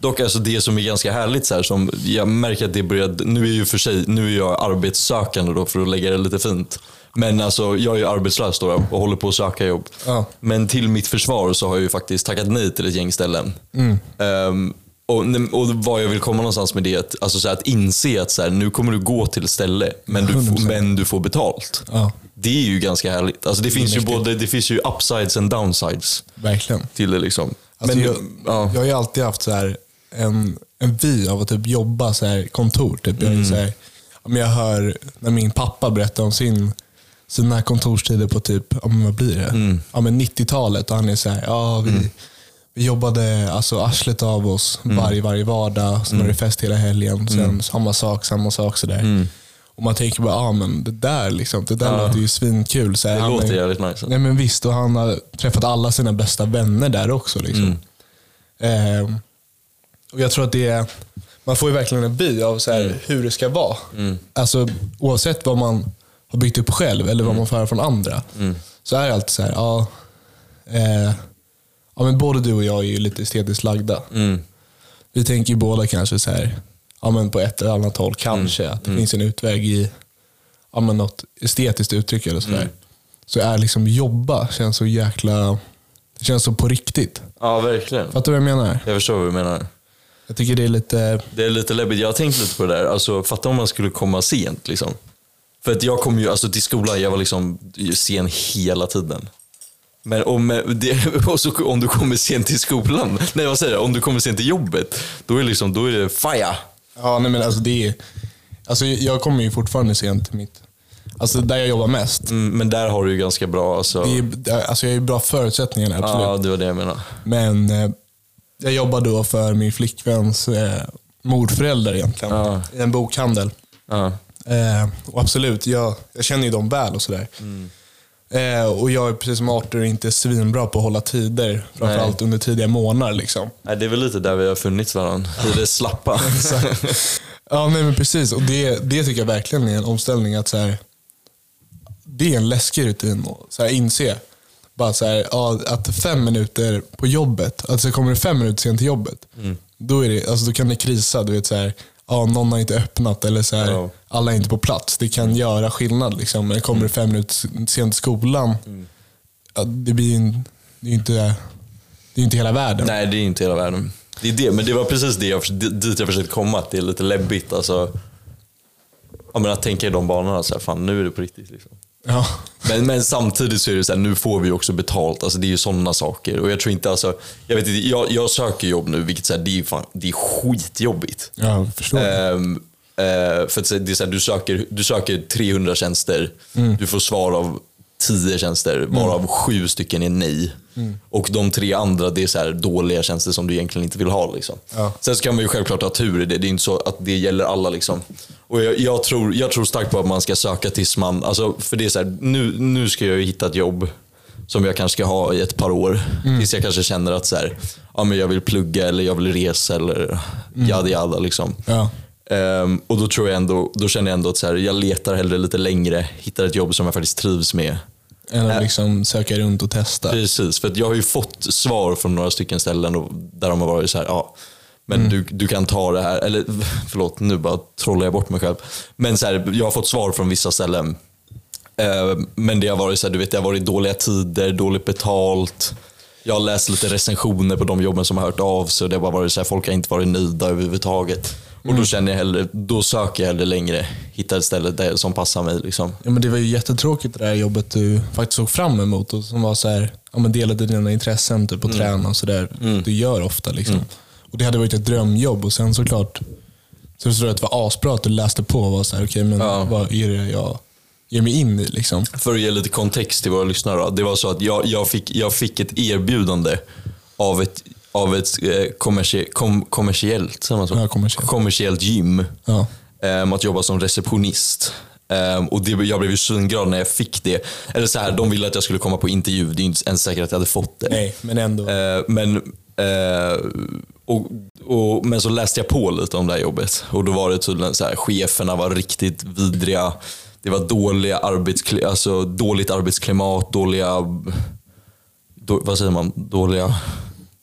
Dock alltså det som är ganska härligt, så här, som jag märker att det börjar, nu är ju för sig, nu är jag arbetssökande då för att lägga det lite fint. Men alltså jag är ju arbetslös då och håller på att söka jobb. Ja. Men till mitt försvar så har jag ju faktiskt tackat nej till ett gäng ställen. Mm. Ehm, och, och vad jag vill komma någonstans med det, är att, alltså så här, att inse att så här, nu kommer du gå till ett ställe, men du, får, 100%. men du får betalt. Ja, Det är ju ganska härligt. Alltså det, finns ju både det finns ju upsides and downsides verkligen. till det. liksom. Alltså men, jag, ja. jag har ju alltid haft så här en, en vy av att typ jobba så här kontor. Typ. Jag, är så här, jag hör när min pappa berättar om sin, sina kontorstider på typ, ja, men vad blir det? Ja, men 90-talet. Och han är så här, ja, vi, vi jobbade alltså arslet av oss varje, varje vardag. Sen var det fest hela helgen. Sen samma sak, samma sak. Så där. Och man tänker bara, ja men det där, liksom, det där Ja. låter ju svinkul. Så här, Det han låter är- jävligt nice. Nej men visst, och han har träffat alla sina bästa vänner där också. Liksom. Ehm, och Jag tror att det är, man får ju verkligen en by av så här, hur det ska vara. Alltså, oavsett vad man har byggt upp själv eller vad man får höra från andra. Så är det alltid så här, ja, eh, ja men både du och jag är ju lite estetiskt lagda. Mm. Vi tänker ju båda kanske så här, ja men på ett eller annat håll kanske att det finns en utväg i ja men något estetiskt uttryck eller sådär. Så är liksom jobba känns så jäkla, det känns så på riktigt. Ja, verkligen. Fattar du vad jag menar? Jag förstår vad du menar. Jag tycker det är lite, Det är lite läbbigt. Jag har tänkt lite på det där. Alltså, fatta om man skulle komma sent. Liksom. För att jag kom ju alltså, till skolan, jag var liksom sen hela tiden. Men om, det, och så, om du kommer sent till skolan, nej vad säger jag, om du kommer sent till jobbet, då är, liksom, då är det fire. ja nej men alltså det är, alltså jag kommer ju fortfarande sent till mitt, alltså där jag jobbar mest. Mm, men där har du ju ganska bra, alltså. Det är, alltså jag har ju bra förutsättningar absolut. ja, det var det jag menade. Men eh, jag jobbar då för min flickväns eh, morförälder egentligen. Ja. I en bokhandel. Ja. Eh, och absolut, jag, jag känner ju dem väl och sådär. Eh, och jag är precis som Arthur inte svinbra på att hålla tider. Framförallt under tidiga månader. Liksom. Nej, det är väl lite där vi har funnits varandra, i det slappa. Ja, nej, men precis. Och det, det tycker jag verkligen är en omställning. att så här, Det är en läskig rutin att så här, inse. Bara så här, ja, att fem minuter på jobbet, alltså kommer du fem minuter sent till jobbet, då, är det, alltså, då kan det krisa. Du vet, så här, ja, någon har inte öppnat eller så här, Ja. alla är inte på plats. Det kan göra skillnad. Liksom. Men kommer du fem minuter sent till skolan, ja, det blir en, det är inte, det är inte hela världen. Nej, det är inte hela världen. Det är det, men det var precis det jag, dit jag försökte komma, det är lite läbbigt. Alltså, ja, men att tänka i de banorna, så här, fan nu är det på riktigt. Liksom. Ja. Men, men samtidigt så är det så här, nu får vi också betalt. Alltså, det är ju sådana saker. Och jag tror inte, alltså, jag, vet inte, jag, jag söker jobb nu, vilket så här, det, är fan, det är skitjobbigt. Ja, jag förstår. Ehm, eh, för att så- det är så här, du, söker, du söker 300 tjänster, du får svar av 10 tjänster, varav sju stycken är nej. Och de tre andra det är så dåliga tjänster som du egentligen inte vill ha. Liksom. Ja. Sen så kan man ju självklart ha tur i det. Det är inte så att det gäller alla. Liksom. Och jag, jag, tror, jag tror starkt på att man ska söka tills man... Alltså, för det är så här, nu, nu ska jag hitta ett jobb som jag kanske ska ha i ett par år. Tills jag kanske känner att så här, ja, men jag vill plugga eller jag vill resa eller jada jada. Liksom. Ja. Ehm, och då, tror jag ändå, då känner jag ändå att så här, jag letar hellre lite längre, hittar ett jobb som jag faktiskt trivs med. Än att liksom söka runt och testa. Precis, för att jag har ju fått svar från några stycken ställen och där de har varit så här, ja, men du, du kan ta det här, eller förlåt, nu bara trollar jag bort mig själv. Men så här, jag har fått svar från vissa ställen. Eh, men det har varit så här, du vet, det har varit dåliga tider, dåligt betalt. Jag har läst lite recensioner på de jobben som har hört av sig och det har bara varit så här, folk har inte varit nöjda överhuvudtaget. Och då känner jag hellre, då söker jag hellre längre, hittar ett ställe där, som passar mig. Liksom. Ja, men det var ju jättetråkigt det där jobbet du faktiskt såg fram emot och som var så här, ja, men delade dina intressen typ, och träna och sådär. Du gör ofta. Liksom. Och Det hade varit ett drömjobb och sen såklart så jag tror att det var asbra att du läste på och var så här, okej, men Ja. vad är det jag ger mig in i? Liksom. För att ge lite kontext till våra lyssnare. Då. Det var så att jag, jag, fick, jag fick ett erbjudande av ett, av ett eh, kommersie, kom, kommersiellt, säger man så? Ja, kommersiellt. kommersiellt gym. Ja. Um, att jobba som receptionist. Ehm, och det, jag blev ju svinglad när jag fick det. Eller så här, de ville att jag skulle komma på intervju. Det är inte ens säkert att jag hade fått det. Nej, men ändå. Eh, men, eh, och, och, men så läste jag på lite om det här jobbet. Och då var det tydligen så här, cheferna var riktigt vidriga. Det var dåliga arbetskli- alltså dåligt arbetsklimat, dåliga... Då, vad säger man? Dåliga...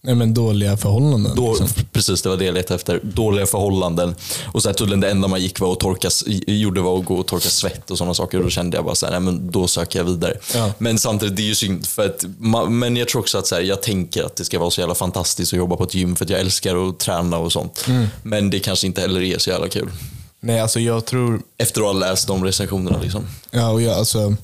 Nej, men dåliga förhållanden. Då, liksom. Precis, det var det jag letade efter. Dåliga förhållanden. Och så här, tydligen det enda man gick var att torka, gjorde var att gå och torka svett och sådana saker. Och då kände jag bara så här, nej, men då söker jag vidare. Ja. Men samtidigt, det är ju synd. För att, men jag tror också att så här, jag tänker att det ska vara så jävla fantastiskt att jobba på ett gym. För att jag älskar att träna och sånt. Mm. Men det kanske inte heller är så jävla kul. Nej, alltså jag tror... Efter att ha läst de recensionerna. Liksom. Ja, och jag, alltså,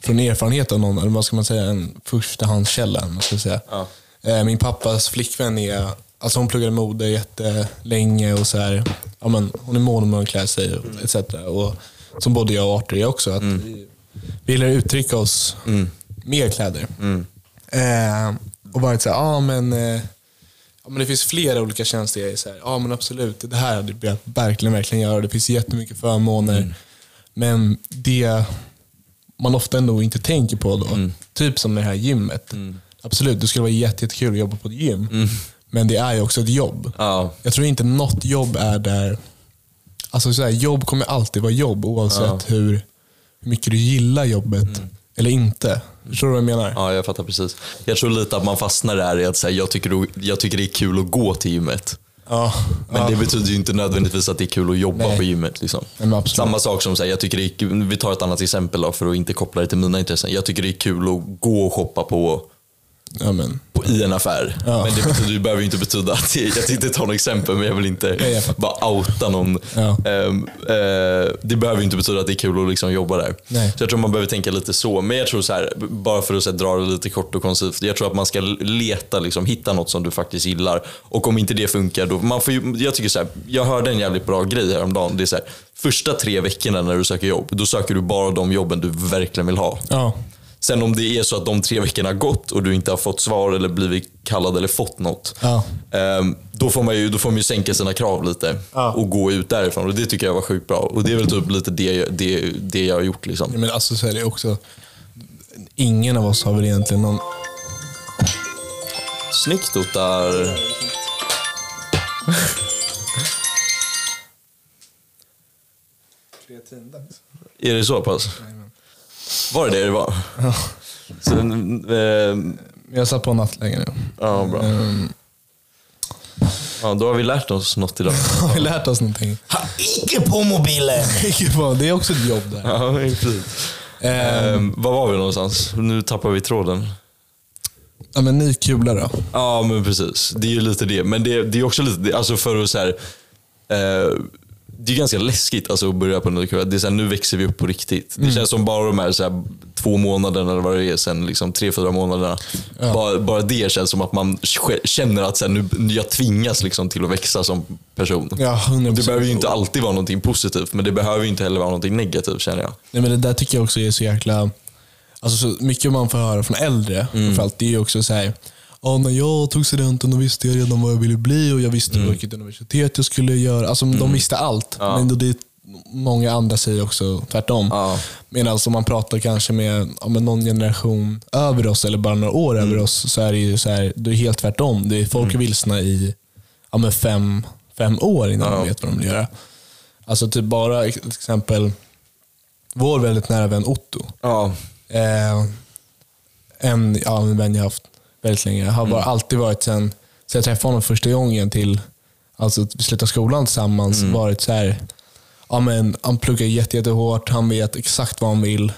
från erfarenhet av någon, eller vad ska man säga, en förstahandskälla. Man ska säga. Ja. Eh, Min pappas flickvän är, alltså hon pluggade mode jättelänge och så här, ja, men hon är mån om hur hon klär sig och etc. Och, som både jag och Arthur är också. Att vi, vi gillar att uttrycka oss med kläder. Eh, och varit så här, ja men, eh, ja men det finns flera olika tjänster. Jag är så här, ja men absolut, det här hade jag verkligen, verkligen göra. Det finns jättemycket förmåner. Men det man ofta ändå inte tänker på då, typ som det här gymmet. Absolut, det skulle vara jätte- jättekul att jobba på ett gym. Men det är ju också ett jobb. Ja. Jag tror inte något jobb är där... Alltså så här, jobb kommer alltid vara jobb oavsett hur, hur mycket du gillar jobbet eller inte. Förstår du vad jag menar? ja, jag fattar precis. Jag tror lite att man fastnar där i att säga, jag, tycker, jag tycker det är kul att gå till gymmet. Ja. Men ja. det betyder ju inte nödvändigtvis att det är kul att jobba Nej. på gymmet. Liksom. Nej. Samma sak som säger, jag tycker är vi tar ett annat exempel då, för att inte koppla det till mina intressen. Jag tycker det är kul att gå och shoppa på, Ja, men. på i en affär. Ja. Men det, betyder, det behöver ju inte betyda att, jag tänkte ta något exempel, men jag vill inte Nej, jag bara outa någon. Ja. Ehm, eh, det behöver ju inte betyda att det är kul att liksom jobba där. Nej. Så jag tror man behöver tänka lite så. Men jag tror så här, bara för att här, dra det lite kort och koncist. Jag tror att man ska leta, liksom, hitta något som du faktiskt gillar. Och om inte det funkar, då, man får ju, jag tycker så här, jag hörde en jävligt bra grej häromdagen. Det är så här, första tre veckorna när du söker jobb, då söker du bara de jobben du verkligen vill ha. Ja. Sen om det är så att de tre veckorna har gått och du inte har fått svar eller blivit kallad eller fått något. Ja. ehm, då, får man ju, då får man ju sänka sina krav lite Ja. och gå ut därifrån. Och Det tycker jag var sjukt bra. Och det är väl typ lite det, det, det jag har gjort. Liksom. Men alltså så är det också, ingen av oss har väl egentligen någon... Snyggt Ottar. Är det så pass? Var det det det var? Ja. Så, ehm, Jag satt på nattläge nu. ja, bra. Ehm, Ja, då har vi lärt oss något idag. Har vi lärt oss någonting? Ha icke på mobilen! det är också ett jobb där. Ja, precis. Ehm, var var vi någonstans? Nu tappar vi tråden. Ja, men ny kula då? Ja, men precis. Det är ju lite det. Men det, det är också lite, det- alltså för att så här, eh, det är ganska läskigt alltså, att börja på en ny kula. Det är så här, nu växer vi upp på riktigt. Det känns som bara de här, så här två månaderna eller vad det är sen, liksom, tre, fyra månaderna. Bara, bara det känns som att man känner att så här, nu, jag tvingas liksom, till att växa som person. Ja, 100%. Det behöver ju inte alltid vara någonting positivt, men det behöver ju inte heller vara någonting negativt känner jag. Nej, men det där tycker jag också är så jäkla... Alltså så mycket man får höra från äldre, framförallt, det är ju också så här. Ja, när jag tog studenten då visste jag redan vad jag ville bli och jag visste vilket universitet jag skulle göra. Alltså, De visste allt. Ja. Men då det, många andra säger också tvärtom. Ja. Medan om man pratar kanske med, ja, med någon generation över oss eller bara några år över oss så är det ju så här, det är helt tvärtom. Det är folk är vilsna i ja, men fem, fem år innan de vet vad de vill göra. Alltså typ bara till exempel vår väldigt nära vän Otto. Ja, Eh, en, ja, en vän jag haft väldigt länge. Har bara alltid varit sen, sen jag träffade honom första gången till alltså, att vi slutade skolan tillsammans. varit så här, ja, men, han pluggar jätte, jättehårt, han vet exakt vad han vill.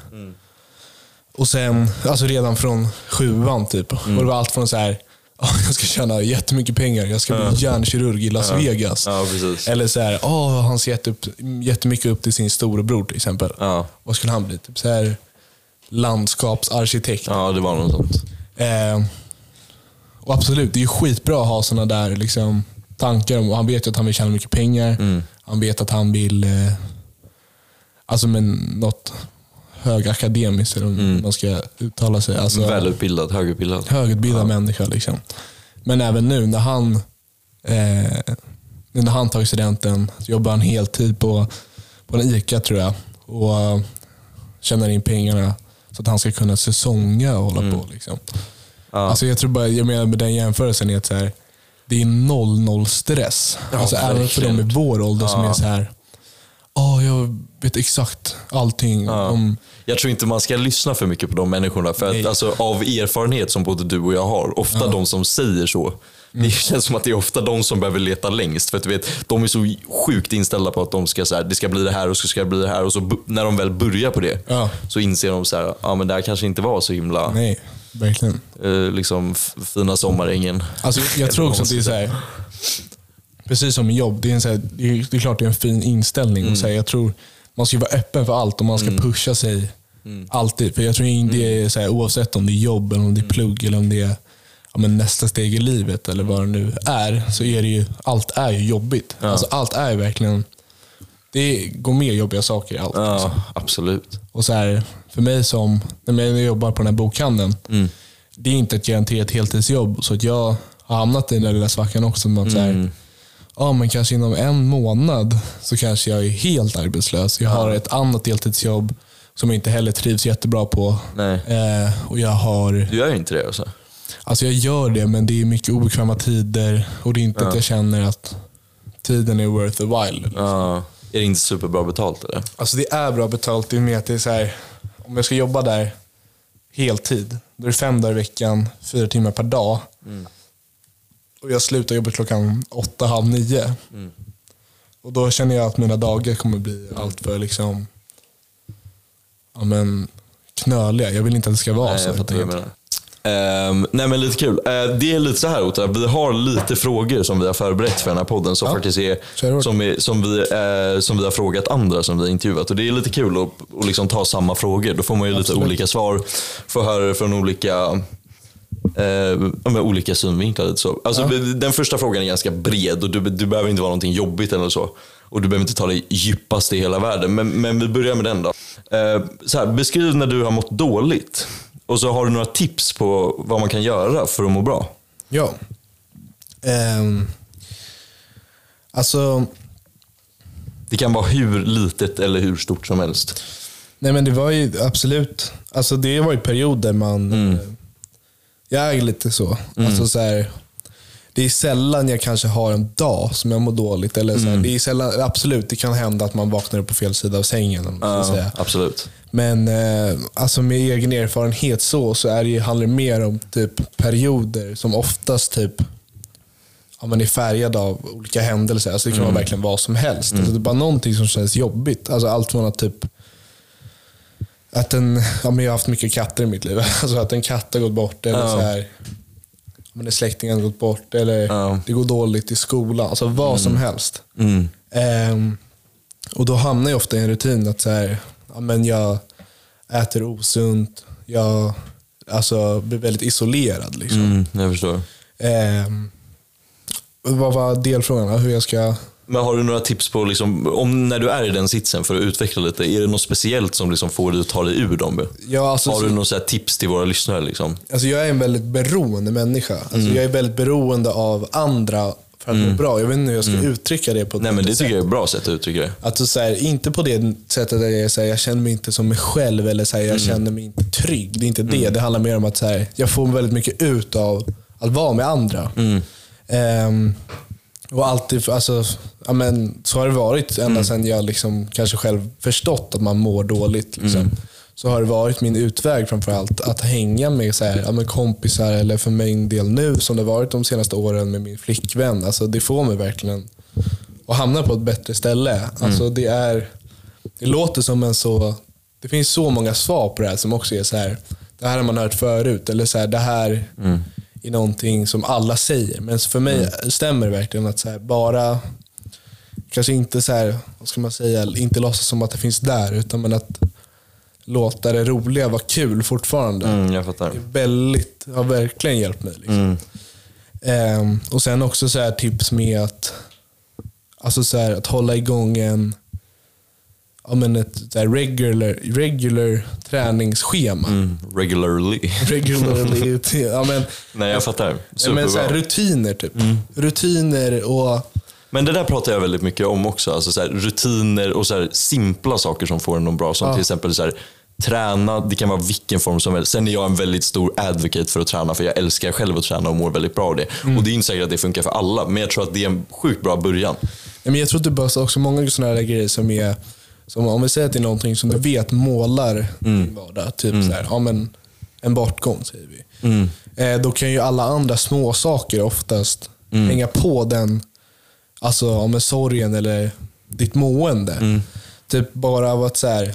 Och sen, alltså redan från sjuan typ. Och det var allt från så här, "Ja, jag ska tjäna jättemycket pengar, jag ska bli hjärnkirurg i Las Vegas. ja. Eller så här, åh, han ser jätte jättemycket upp till sin storebror till exempel. Ja. Vad skulle han bli? Typ så här, landskapsarkitekt. ja, det var något sånt. Eh, och absolut, det är ju skitbra att ha sådana där liksom, tankar. Om, han vet ju att han vill tjäna mycket pengar. Han vet att han vill, eh, alltså med något högakademiskt, eller hur man ska uttala sig. Alltså, Välutbildad, högutbildad. högutbildad människa. Liksom. Men även nu när han, eh, när han tagit studenten jobbar han heltid på, på en ICA tror jag. Och eh, tjänar in pengarna så att han ska kunna säsonga och hålla på. Liksom. Alltså jag tror bara, jag menar med den jämförelsen är att så här, det är noll, noll stress. alltså även för de i vår ålder som är så här, oh, jag vet exakt allting om Jag tror inte man ska lyssna för mycket på de människorna. För att, alltså, av erfarenhet som både du och jag har, ofta de som säger så, Mm. det känns som att det är ofta de som behöver leta längst. För att du vet, de är så sjukt inställda på att de ska, så här, det ska bli det här och så ska det bli det här. Och så när de väl börjar på det Ja. så inser de så här, ja men det här kanske inte var så himla Nej, verkligen. eh, liksom, fina sommarängen. Alltså, jag tror också att det är så här, precis som jobb, det är, en så här, det är, det är klart det är en fin inställning. Och så här, jag tror Man ska vara öppen för allt och man ska pusha sig alltid. För jag tror inte det är så här, oavsett om det är jobb, eller om det är plugg eller om det är ja, men nästa steg i livet eller vad det nu är, så är det ju, allt är ju jobbigt. Alltså, allt är verkligen, det går med jobbiga saker i allt. liksom. Ja, absolut. Och så här, för mig som, när jag jobbar på den här bokhandeln, Mm. det är inte ett garanterat heltidsjobb. Så att jag har hamnat i den där lilla svackan också. Med att så Mm. här, ja, men kanske inom en månad så kanske jag är helt arbetslös. Jag har ett annat deltidsjobb som jag inte heller trivs jättebra på. Nej. Eh, och jag har, Du gör ju inte det alltså? alltså jag gör det men det är mycket obekväma tider och det är inte att jag känner att tiden är worth a while. Ja. Är det inte superbra betalt eller? Alltså det är bra betalt. Det är med att det är så här, om jag ska jobba där heltid, då är det fem dagar i veckan, fyra timmar per dag. Och jag slutar jobbet klockan åtta, halv nio. Och då känner jag att mina dagar kommer bli allt för liksom, ja, men, knöliga. Jag vill inte att det ska vara Nej, så. Ehm, nej men lite kul. Eh, det är lite så här Otta, vi har lite frågor som vi har förberett för den här podden som Ja, faktiskt är, hårt. som, är som, vi, eh, som vi har frågat andra som vi har intervjuat. Och det är lite kul att, att liksom ta samma frågor. Då får man ju lite Absolut. olika svar, får höra från olika Eh, ja, olika synvinklar. Lite så. Alltså, Den första frågan är ganska bred och du, du behöver inte vara någonting jobbigt eller så. Och du behöver inte ta det djupaste i hela världen. Men, men vi börjar med den då. Eh, så här, beskriv när du har mått dåligt. Och så har du några tips på vad man kan göra för att må bra. Ja. Ehm, alltså, Det kan vara hur litet eller hur stort som helst. Nej men det var ju absolut, alltså det var ju perioder man, Mm. jag är lite så. Alltså så här, det är sällan jag kanske har en dag som jag mår dåligt. Eller så här, Mm. det är sällan, absolut, det kan hända att man vaknar upp på fel sida av sängen. Om man ska Ja, säga. absolut. Men eh, alltså med egen erfarenhet så, så är det, handlar det mer om typ perioder som oftast typ ja, man är färgad av olika händelser. Alltså det kan vara verkligen vad som helst. Alltså det är bara någonting som känns jobbigt. Alltså allt från att typ att en, ja, men jag har haft mycket katter i mitt liv. Alltså att en katt har gått bort eller Ja. så här, men en släkting har gått bort eller Ja. det går dåligt i skolan. Alltså vad som helst. Mm. Ehm, och då hamnar jag ofta i en rutin att så här, ja, men jag äter osunt, jag alltså, blir väldigt isolerad. Liksom. Mm, jag förstår. Ehm, vad var delfrågan? Hur jag ska... Men har du några tips på, liksom, om när du är i den sitsen för att utveckla lite, är det något speciellt som liksom får dig att ta dig ur dem? Ja, alltså, Har du några så här tips till våra lyssnare? Liksom? alltså, jag är en väldigt beroende människa. Alltså, Jag är väldigt beroende av andra för att må bra. Jag vet inte hur jag ska uttrycka det på ett Nej men det bättre tycker jag är ett bra sätt att uttrycka det. Alltså, så här, inte på det sättet att jag, är så här, jag känner mig inte som mig själv eller så här, jag känner mig inte trygg. Det är inte det. Det handlar mer om att så jag får väldigt mycket ut av att vara med andra. Ehm, och alltid, alltså, ja, men, så har det varit ända sedan jag liksom, kanske själv förstått att man mår dåligt. Liksom. Så har det varit min utväg framförallt att hänga med, så här, ja, med kompisar eller för min del nu som det varit de senaste åren med min flickvän. Alltså, det får mig verkligen att hamna på ett bättre ställe. Alltså, det, är, det låter som en så... Det finns så många svar på det här som också är så här. Det här har man hört förut. Eller så här, det här är någonting som alla säger. Men för mig stämmer det verkligen att här, bara kanske inte så här, vad ska man säga, inte låtsas som att det finns där. Utan men att låta det roliga vara kul fortfarande. Mm, jag fattar. Det är väldigt, har verkligen hjälpt mig. Liksom. Mm. Ehm, och sen också så här tips med att, alltså så här, att hålla igång en, ja, men ett här regular, regular träningsschema. Mm, regularly. Regularly, ja, men, Nej, jag fattar. men, så här, rutiner typ. Rutiner och Men det där pratar jag väldigt mycket om också. Alltså så här, rutiner och så här, simpla saker som får en att bra. Som Ja. till exempel så träna, det kan vara vilken form som helst. Sen är jag en väldigt stor advocate för att träna, för jag älskar själv att träna och mår väldigt bra av det. Mm. Och det är inte säkert att det funkar för alla, men jag tror att det är en sjukt bra början. Men jag tror att det behövs också många sådana här grejer som är, som om vi säger att det är någonting som du vet målar din vardag. Typ så här, ja, men en bortgång säger vi. Eh, då kan ju alla andra små saker oftast hänga på den alltså, om en sorgen eller ditt mående. Typ bara av att så här,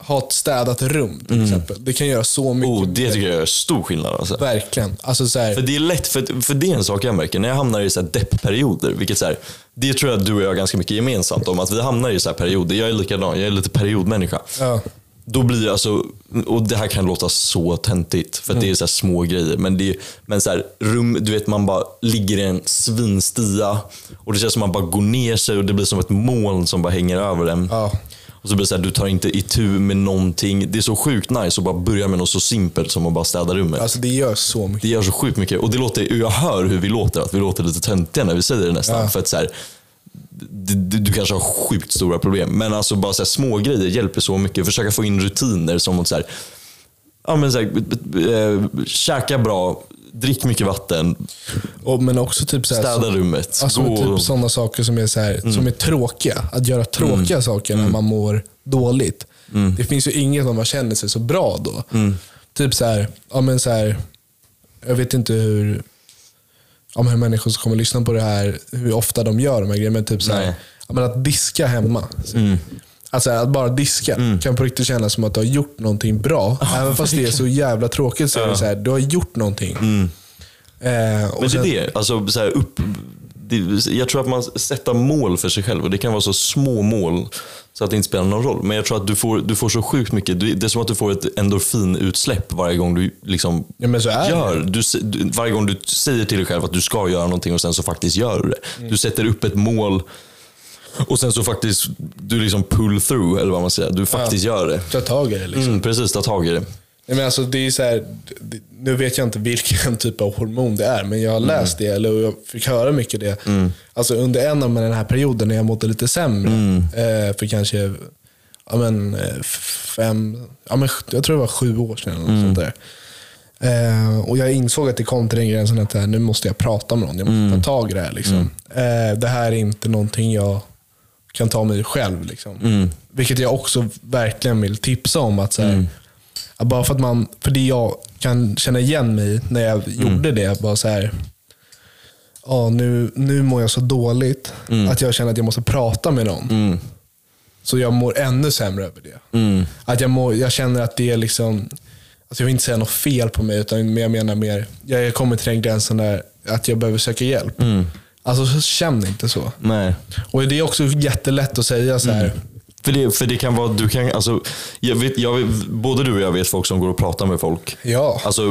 ha ett städat rum till exempel. Det kan göra så mycket. Oh, det tycker jag är stor skillnad. Alltså. Verkligen. Alltså, så här, För det är lätt, för, för det är en sak jag märker. När jag hamnar i så här deppperioder, vilket så här, det tror jag du och jag har ganska mycket gemensamt om. Att vi hamnar i så här perioder. Jag är likadan, jag är lite periodmänniska. ja. Då blir det alltså, och det här kan låta så töntigt för att det är så här små grejer. Men, det är, men så här, rum, du vet man bara ligger i en svinstia och det känns som att man bara går ner sig och det blir som ett moln som bara hänger över en. Ja. Och så blir det så här, du tar inte itu med någonting. Det är så sjukt nice att bara börja med något så simpelt som att bara städa rummet. Alltså det gör så mycket. Det gör så sjukt mycket. Och det låter, jag hör hur vi låter, att vi låter lite töntiga när vi säger det nästan. Ja. För att så här, du, du, kanske har sjukt stora problem. Men alltså bara så här, små grejer hjälper så mycket. Försöka få in rutiner som att så här, ja, men så här, eh, käka bra, drick mycket vatten, Och, men också typ så här, städa så- rummet. Alltså gå, typ sådana saker som är, så här, som är tråkiga. Att göra tråkiga saker när man mår dåligt. Det finns ju inget om man känner sig så bra då. Typ så här, ja men så här, jag vet inte hur, ja, hur människor som kommer lyssna på det här, hur ofta de gör de här grejerna. Men typ så här, ja, men att diska hemma. Alltså att bara diska kan på riktigt kännas som att du har gjort någonting bra. Även fast det är så jävla tråkigt så är det så här, du har gjort någonting. Eh, och Men det sen- är det. Alltså, så här, upp, det. Jag tror att man sätter mål för sig själv och det kan vara så små mål så att det inte spelar någon roll. Men jag tror att du får, du får så sjukt mycket. Det är som att du får ett endorfinutsläpp varje gång du liksom Ja, men så är det. gör. Du, varje gång du säger till dig själv att du ska göra någonting och sen så faktiskt gör du det. Mm. Du sätter upp ett mål och sen så faktiskt du liksom pull through, eller vad man säger. Du faktiskt gör det. ta tag i det. Liksom. Mm, precis, ta tag i det. Nej, men alltså, det är så här, nu vet jag inte vilken typ av hormon det är, men jag har läst det eller jag fick höra mycket det. Alltså, under en av den här perioden när jag mådde lite sämre, eh, för kanske ja, men, eh, fem, ja, men, jag tror det var sju år sedan. Eller något sånt där. Eh, och jag insåg att det kom till den gränsen att eh, nu måste jag prata med någon. Jag måste ta tag i det här. Liksom. Eh, det här är inte någonting jag kan ta mig själv. Liksom. Vilket jag också verkligen vill tipsa om. att så här, att Bara för att man, för det jag kan känna igen mig när jag gjorde det, var så här, ja, nu, nu mår jag så dåligt att jag känner att jag måste prata med någon. Så jag mår ännu sämre över det. Att jag, mår, jag känner att det är liksom, alltså jag vill inte säga något fel på mig, utan jag menar mer, jag kommer till den gränsen där att jag behöver söka hjälp. Alltså så känn inte så. Nej. Och det är också jättelätt att säga så här. För det, för det kan vara, du kan, alltså, jag vet, jag, vet- både du och jag vet folk som går och pratar med folk. Ja, Alltså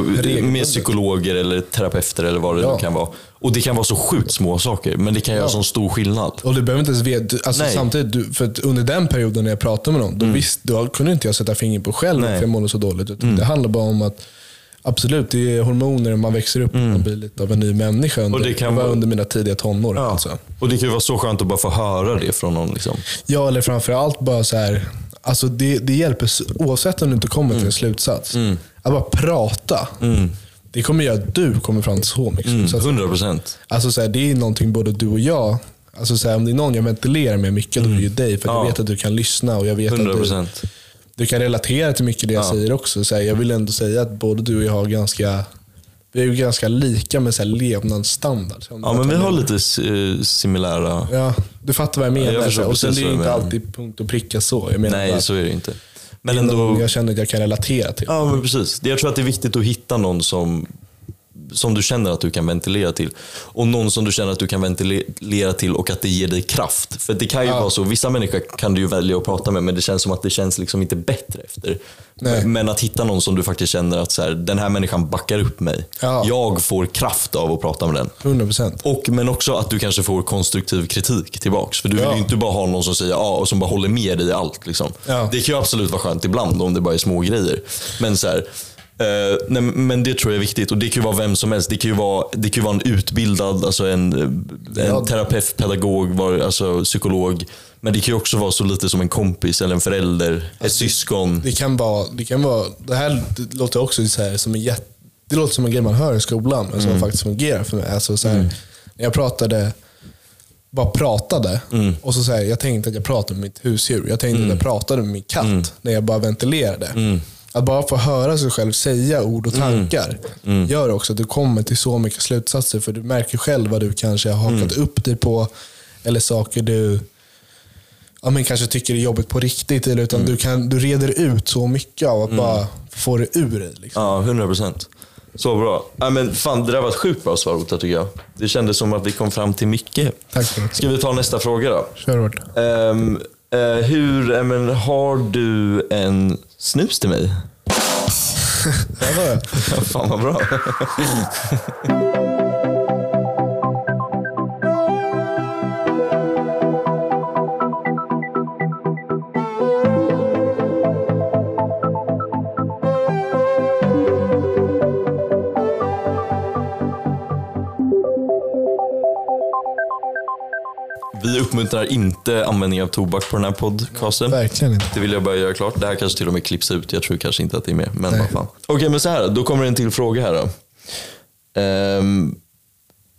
med psykologer eller terapeuter eller vad det Ja. kan vara. Och det kan vara så sjukt små saker, men det kan göra sån stor skillnad. Och du behöver inte ens veta, alltså Nej. Mm. samtidigt, för under den perioden när jag pratade med någon, då, visst, då kunde inte jag sätta fingret på själv. Mm. varför jag mådde så dåligt. Utan Det handlar bara om att Absolut, det är hormoner, man växer upp och blir lite av en ny människa. Under, Mm. det kan vara- under mina tidiga tonår. Ja. Alltså. Och det kan ju vara så skönt att bara få höra det från någon. Liksom. Ja, eller framförallt bara så här. Alltså det, det hjälper oavsett om du inte kommer Mm. till en slutsats. Att bara prata. Det kommer göra att du kommer fram till så mycket slutsatser. 100 procent. Alltså så här, det är någonting både du och jag, alltså så här, om det är någon jag ventilerar med mycket, då är det ju dig. För Mm. Ja. jag vet att du kan lyssna och jag vet 100 att du. Du kan relatera till mycket det jag säger också. Så här, jag vill ändå säga att både du och jag har ganska, vi är ju ganska lika med så här levnadsstandard. Så Ja, men vi har lite eh, similära... Ja, du fattar vad jag menar. jag och sen det är du inte alltid punkt och pricka så. Jag menar bara, Nej, så är det inte. Men ändå... jag känner att jag kan relatera till. Ja, men precis. Jag tror att det är viktigt att hitta någon som som du känner att du kan ventilera till. Och någon som du känner att du kan ventilera till och att det ger dig kraft. För det kan ju vara så, vissa människor kan du ju välja att prata med men det känns som att det känns liksom inte bättre efter. Nej. Men att hitta någon som du faktiskt känner att så här, den här människan backar upp mig. Ja. Jag får kraft av att prata med den. 100%. Och, men också att du kanske får konstruktiv kritik tillbaks. För du vill Ja. ju inte bara ha någon som säger ja och som bara håller med dig i allt. Liksom. Ja. Det kan ju absolut vara skönt ibland om det bara är små grejer. Men så här, eh, nej, men det tror jag är viktigt. Och Det kan ju vara vem som helst. Det kan ju vara, det kan ju vara en utbildad, alltså en, en Ja. terapeut, pedagog, var- alltså psykolog. Men det kan ju också vara så lite som en kompis eller en förälder, ett syskon. Det kan vara, det kan vara, det här det låter också så här, som en jätte, det låter som en grej man hör i skolan, men som faktiskt fungerar för mig. Alltså så här, När jag pratade, bara pratade, och så säger jag tänkte att jag pratade med mitt husdjur. Jag tänkte att jag pratade med min katt när jag bara ventilerade. Att bara få höra sig själv säga ord och tankar gör också att du kommer till så mycket slutsatser. För du märker själv vad du kanske har hakat upp dig på, eller saker du ja, men kanske tycker det är jobbigt på riktigt. Eller, utan du, kan, du reder ut så mycket av att bara få det ur dig. Liksom. Ja, 100 procent. Så bra. Ja, men fan, det där var ett sjukt bra svar Ota, tycker jag. Det kändes som att vi kom fram till mycket. Tack så mycket. Ska vi ta nästa fråga då? Kör hårt. Ehm, eh, hur, men, har du en snus till mig? Det var det. Fan vad bra. uppmuntrar inte användning av tobak på den här podcasten. Verkligen inte. Det vill jag bara göra klart. Det här kanske till och med klipps ut. Jag tror kanske inte att det är med. Men vad fan. Okej, men så här då. Kommer en till fråga här då. Ehm,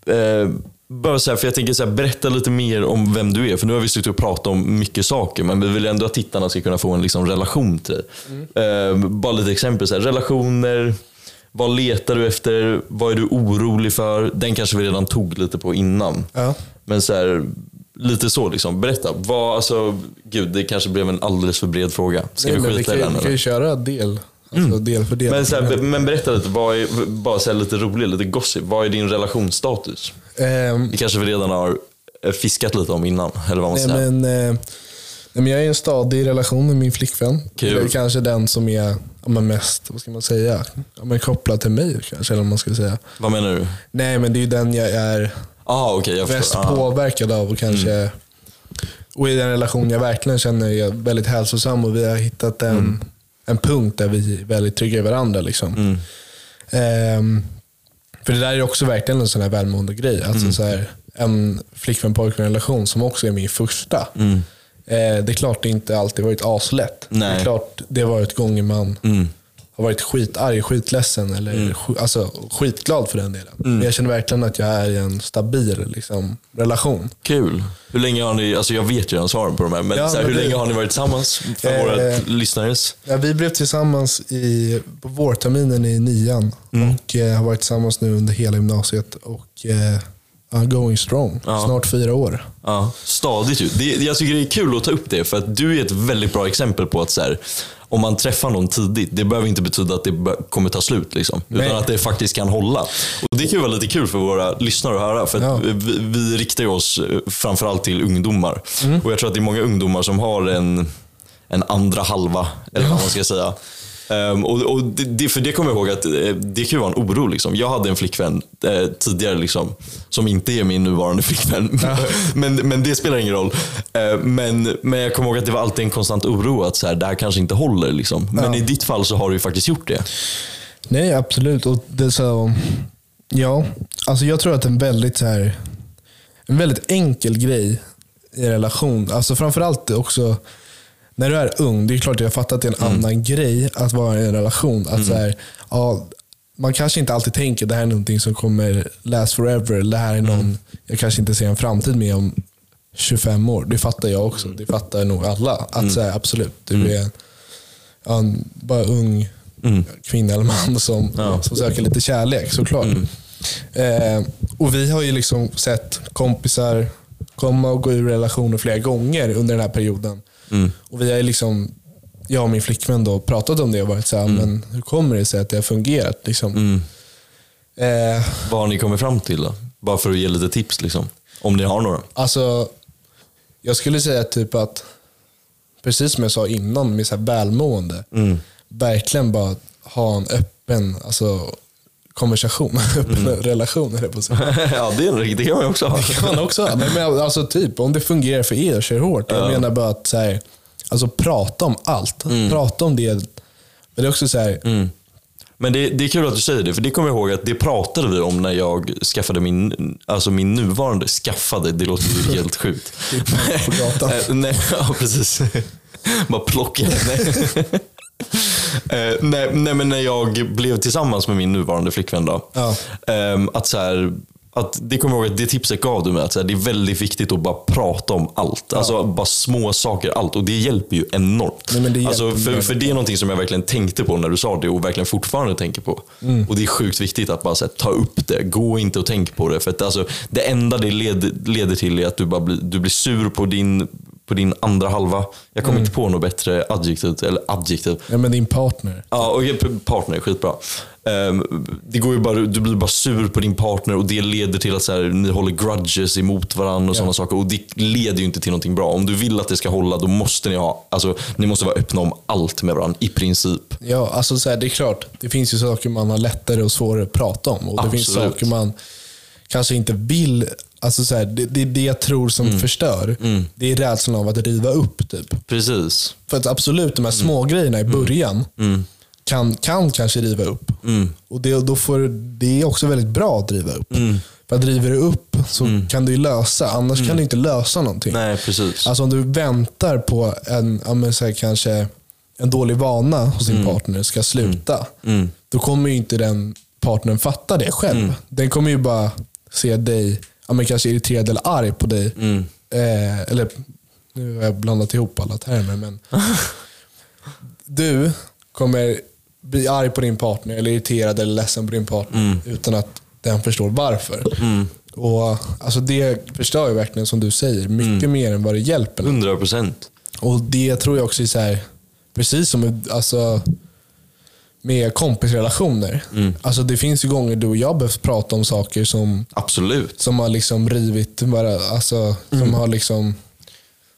eh, bara så här, för jag tänker så här, berätta lite mer om vem du är. För nu har vi suttit och pratat om mycket saker, men vi vill ändå att tittarna ska kunna få en liksom, relation till dig. Ehm, bara lite exempel. Så här, relationer, vad letar du efter? Vad är du orolig för? Den kanske vi redan tog lite på innan. Ja. Men så här, lite så liksom. Berätta. Vad, alltså, gud, det kanske blev en alldeles för bred fråga. Ska Nej, vi skita vi i kan, den vi kan eller? ju köra del, alltså del för del. Men, så här, men berätta lite, vad är, bara så här lite roligt, lite gossip. Vad är din relationsstatus? Ehm, Det kanske vi redan har eh, fiskat lite om innan, eller vad man säger. men, eh, men jag är i en stadig relation med min flickvän. Kul. Det är kanske den som är men mest vad ska man säga, men kopplad till mig. kanske, eller man ska säga. Vad menar du? Nej, men det är ju den jag är Ah, okej, jag mest. Ah. påverkad av och kanske och i den relation jag verkligen känner är väldigt hälsosam och vi har hittat en, en punkt där vi är väldigt trygga i varandra. Liksom. Ehm, för det där är också verkligen en sån här välmående grej. Alltså så här, en flickvän pojkvän relation som också är min första. Eh, det är klart det inte alltid varit aslätt. Det Nej. är klart det har varit gånger man har varit skitarg, skitledsen eller sk- alltså, skitglad för den delen. Men jag känner verkligen att jag är i en stabil liksom, relation. Kul. Hur länge har ni, alltså jag vet ju redan svaren på de här, men, Ja, så här, men hur det- länge har ni varit tillsammans? För Eh, våra lyssnares. Ja, vi blev tillsammans i, på vårterminen i nian Mm. och eh, har varit tillsammans nu under hela gymnasiet. Och eh, ja, going strong. Ja. Snart fyra år. Ja, stadigt ju. Det, jag tycker det är kul att ta upp det, för att du är ett väldigt bra exempel på att så här, om man träffar någon tidigt, det behöver inte betyda att det kommer ta slut. Liksom, Nej. utan att det faktiskt kan hålla. Och Det kan ju vara lite kul för våra lyssnare att höra, för att Ja. vi, vi riktar oss eh, framförallt till ungdomar. Och Jag tror att det är många ungdomar som har en, en andra halva, eller vad man ska säga. Ehm, och, och det, för det kommer jag ihåg att eh, det kan ju vara en oro. Liksom. Jag hade en flickvän eh, tidigare liksom, som inte är min nuvarande flickvän. men, men det spelar ingen roll. Eh, men, men jag kommer ihåg att det var alltid en konstant oro att så här, det här kanske inte håller. Liksom. Men Ja. i ditt fall så har du ju faktiskt gjort det. Nej, absolut. Och det så, ja, alltså jag tror att en väldigt, så här, en väldigt enkel grej i relation, alltså framförallt också när du är ung, det är klart att jag fattar att det är en annan grej att vara i en relation. Att så här, ja, man kanske inte alltid tänker det här är någonting som kommer last forever. Eller det här är någon jag kanske inte ser en framtid med om 25 år. Det fattar jag också. Det fattar nog alla. Att så här, absolut, du är ja, en bara ung kvinna eller man som, som söker lite kärlek såklart. Eh, och vi har ju liksom sett kompisar komma och gå ur relationer flera gånger under den här perioden. Och vi har liksom, jag och min flickvän då pratat om det och varit så här, men hur kommer det sig att det har fungerat? Liksom? Eh, Vad har ni kommit fram till då? Bara för att ge lite tips liksom. Om ni har några. alltså, jag skulle säga typ att, precis som jag sa innan med så här välmående, verkligen bara ha en öppen alltså, konversation, öppen relation höll jag på säga. ja, det, är, en- det kan man ju också ha. kan man också ha. Men alltså typ, om det fungerar för er, kör hårt. Jag menar bara att så här, alltså, prata om allt. Prata om det. Men det är också så här, Men det, det är kul att du säger det, för det kommer jag ihåg att det pratade vi om när jag skaffade min, alltså min nuvarande, skaffade, det låter ju helt sjukt. på gatan. Nej, ja precis. Bara plocka. Eh, nej, nej, men när jag blev tillsammans med min nuvarande flickvän då. Ja. ehm, att så här, att det kommer jag ihåg att det tipset gav du mig, att så här, det är väldigt viktigt att bara prata om allt. Alltså bara små saker, allt. Och det hjälper ju enormt. Nej, alltså, hjälper för, väldigt för det är någonting som jag verkligen tänkte på när du sa det och verkligen fortfarande tänker på. Mm. Och det är sjukt viktigt att bara här, ta upp det. Gå inte och tänk på det. För att, alltså, det enda det led, leder till är att du, bara blir, du blir sur på din, på din andra halva. Jag kommer inte på något bättre adjektiv. Eller adjektiv. ja, men din partner. Ja, och partner, skitbra. Ehm, det går ju bara, du blir bara sur på din partner och det leder till att så här, ni håller grudges emot varandra och sådana saker. Och det leder ju inte till någonting bra. Om du vill att det ska hålla, då måste ni ha, alltså, ni måste vara öppna om allt med varandra, i princip. Ja, alltså så här, det är klart. Det finns ju saker man har lättare och svårare att prata om. Och det finns Absolut. saker man kanske inte vill. Alltså så här, det, det det jag tror som Mm. förstör. Det är rädslan av att riva upp. Typ. Precis. För att absolut, de här små grejerna i början kan, kan kanske riva upp. Och det, då får, det är också väldigt bra att riva upp. För att river du upp så kan du lösa, annars kan du inte lösa någonting. Nej, precis. Alltså om du väntar på en, ja, så här, kanske en dålig vana hos din partner ska sluta. Då kommer ju inte den partnern fatta det själv. Den kommer ju bara se dig ja, men kanske irriterad eller arg på dig. Eh, eller nu har jag blandat ihop alla termer. Men du kommer bli arg på din partner eller irriterad eller ledsen på din partner utan att den förstår varför. Och alltså Det förstör ju verkligen som du säger, mycket mer än vad det hjälper. 100 procent. Och det tror jag också är här, precis som alltså, med kompisrelationer. Alltså det finns ju gånger du och jag behövt prata om saker som, Absolut. som har liksom rivit, bara, alltså, som har liksom...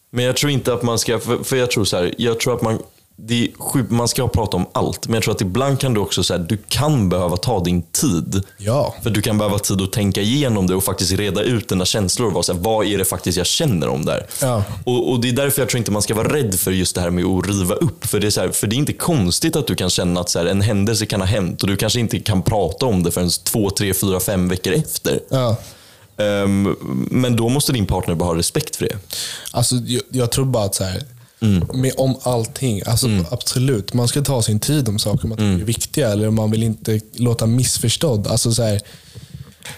Men jag tror inte att man ska, för, för jag tror så här, jag tror att man, det är, man ska prata om allt. Men jag tror att ibland kan du också säga, du kan behöva ta din tid. Ja. För du kan behöva tid att tänka igenom det och faktiskt reda ut dina känslor och vara så här, vad är det faktiskt jag känner om det här? Ja. Och, och Det är därför jag tror inte man ska vara rädd för just det här med att riva upp. För det är, så här, för det är inte konstigt att du kan känna att så här, en händelse kan ha hänt och du kanske inte kan prata om det förrän två, tre, fyra, fem veckor efter. Ja. Ehm, men då måste din partner bara ha respekt för det. Alltså, jag, jag tror bara att så här, med, om allting, alltså, absolut, man ska ta sin tid om saker man tycker är viktiga. Eller om man vill inte låta missförstådd. Alltså, så här,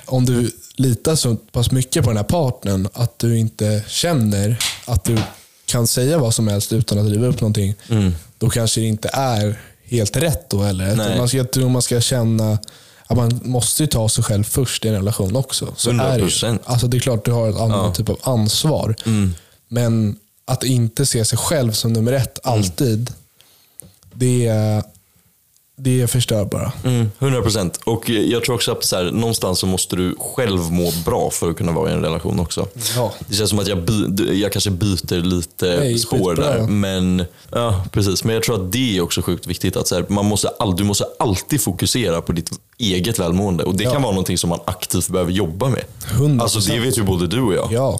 om du litar så pass mycket på den här partnern att du inte känner att du kan säga vad som helst utan att riva upp någonting. Då kanske det inte är helt rätt då heller. Man ska, jag tror man ska känna att man måste ju ta sig själv först i en relation också. Så är det, ju. 100%. alltså det är klart du har ett annat typ av ansvar. Men att inte se sig själv som nummer ett alltid, det, det förstör bara. Mm, 100% Och jag tror också att så här, någonstans så måste du själv må bra för att kunna vara i en relation också. Ja. Det känns som att jag, by, jag kanske byter lite Nej, spår där. Men, ja, precis. men jag tror att det är också sjukt viktigt. Att så här, man måste all, du måste alltid fokusera på ditt eget välmående. Och Det Ja. kan vara någonting som man aktivt behöver jobba med. 100%. Alltså, det vet ju både du och jag. Ja.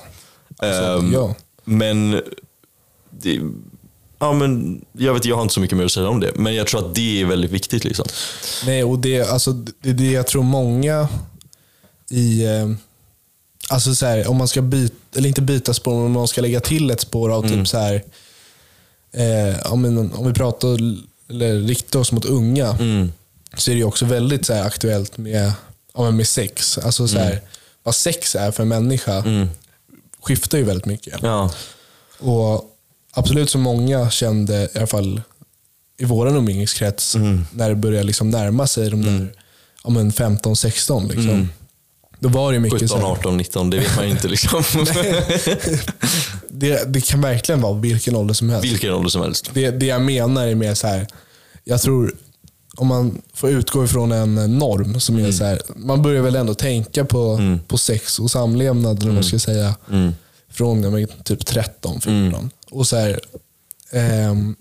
Alltså, Ehm, ja. Men, det, ja, men jag, vet, jag har inte så mycket mer att säga om det. Men jag tror att det är väldigt viktigt. Liksom. Nej, och det, alltså, det är det jag tror många i... Eh, alltså så här, om man ska byta, eller inte byta spår, men om man ska lägga till ett spår av typ så här... Eh, om, om vi pratar, eller riktar oss mot unga, så är det också väldigt så här, aktuellt med, med sex. Alltså så här, vad sex är för en människa skiftar ju väldigt mycket. Ja. Och absolut så många kände, i alla fall i vår umgängeskrets, när det började liksom närma sig de där ja, men 15-16. Liksom. Då var det mycket 17, så här, 18, 19, det vet man ju inte. Liksom. det, det kan verkligen vara vilken ålder som helst. Vilken ålder som helst. Det, det jag menar är mer så här, jag tror om man får utgå ifrån en norm som Mm. är så här, man börjar väl ändå tänka på, på sex och samlevnad, eller man ska säga, Mm. från men typ 13, 14. Och så här, ehm,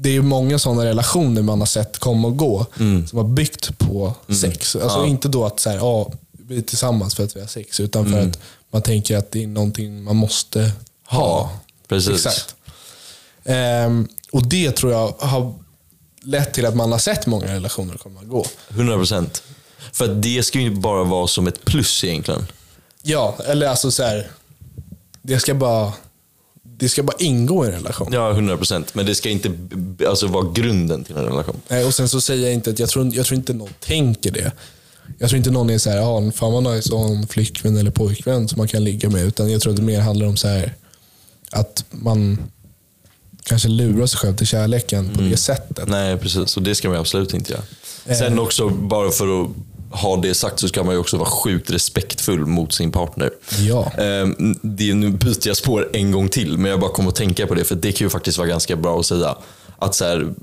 det är ju många sådana relationer man har sett komma och gå som har byggt på sex. Alltså Mm. Ja. inte då att så här, ja, vi är tillsammans för att vi har sex, utan för Mm. att man tänker att det är någonting man måste ha. Precis. Exakt. Ehm, och det tror jag har lett till att man har sett många relationer komma och gå. 100 procent. För att det ska ju bara vara som ett plus egentligen. Ja, eller alltså så här, det ska bara det ska bara ingå i en relation. Ja, 100 procent. Men det ska inte alltså, vara grunden till en relation. Nej, och sen så säger jag inte att jag tror, jag tror inte någon tänker det. Jag tror inte någon är så här, ja, fan vad nice att ha en flickvän eller pojkvän som man kan ligga med. Utan jag tror att det mer handlar om så här, att man kanske lurar sig själv till kärleken på det sättet. Nej, precis. Och det ska man absolut inte göra. Sen också, bara för att ha det sagt, så ska man ju också vara sjukt respektfull mot sin partner. Ja. Ehm, det, nu byter jag spår en gång till, men jag bara kommer att tänka på det, för det kan ju faktiskt vara ganska bra att säga. Att så här,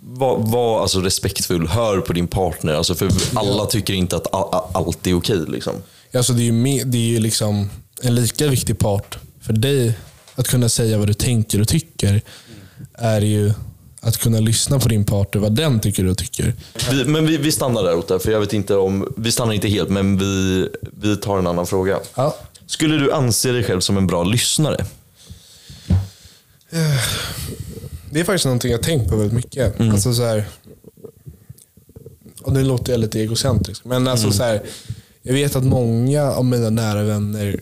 var, var alltså respektfull, hör på din partner. Alltså för alla tycker inte att allt är okej. Liksom. Alltså det är ju, med, det är ju liksom en lika viktig part för dig att kunna säga vad du tänker och tycker. Är ju att kunna lyssna på din partner, vad den tycker och tycker. Vi, men vi, vi stannar där Otta, för jag vet inte om, vi stannar inte helt, men vi, vi tar en annan fråga. Ja. Skulle du anse dig själv som en bra lyssnare? Det är faktiskt någonting jag tänkt på väldigt mycket. Mm. Alltså så här, och nu låter jag lite egocentrisk, men alltså Mm. så här, jag vet att många av mina nära vänner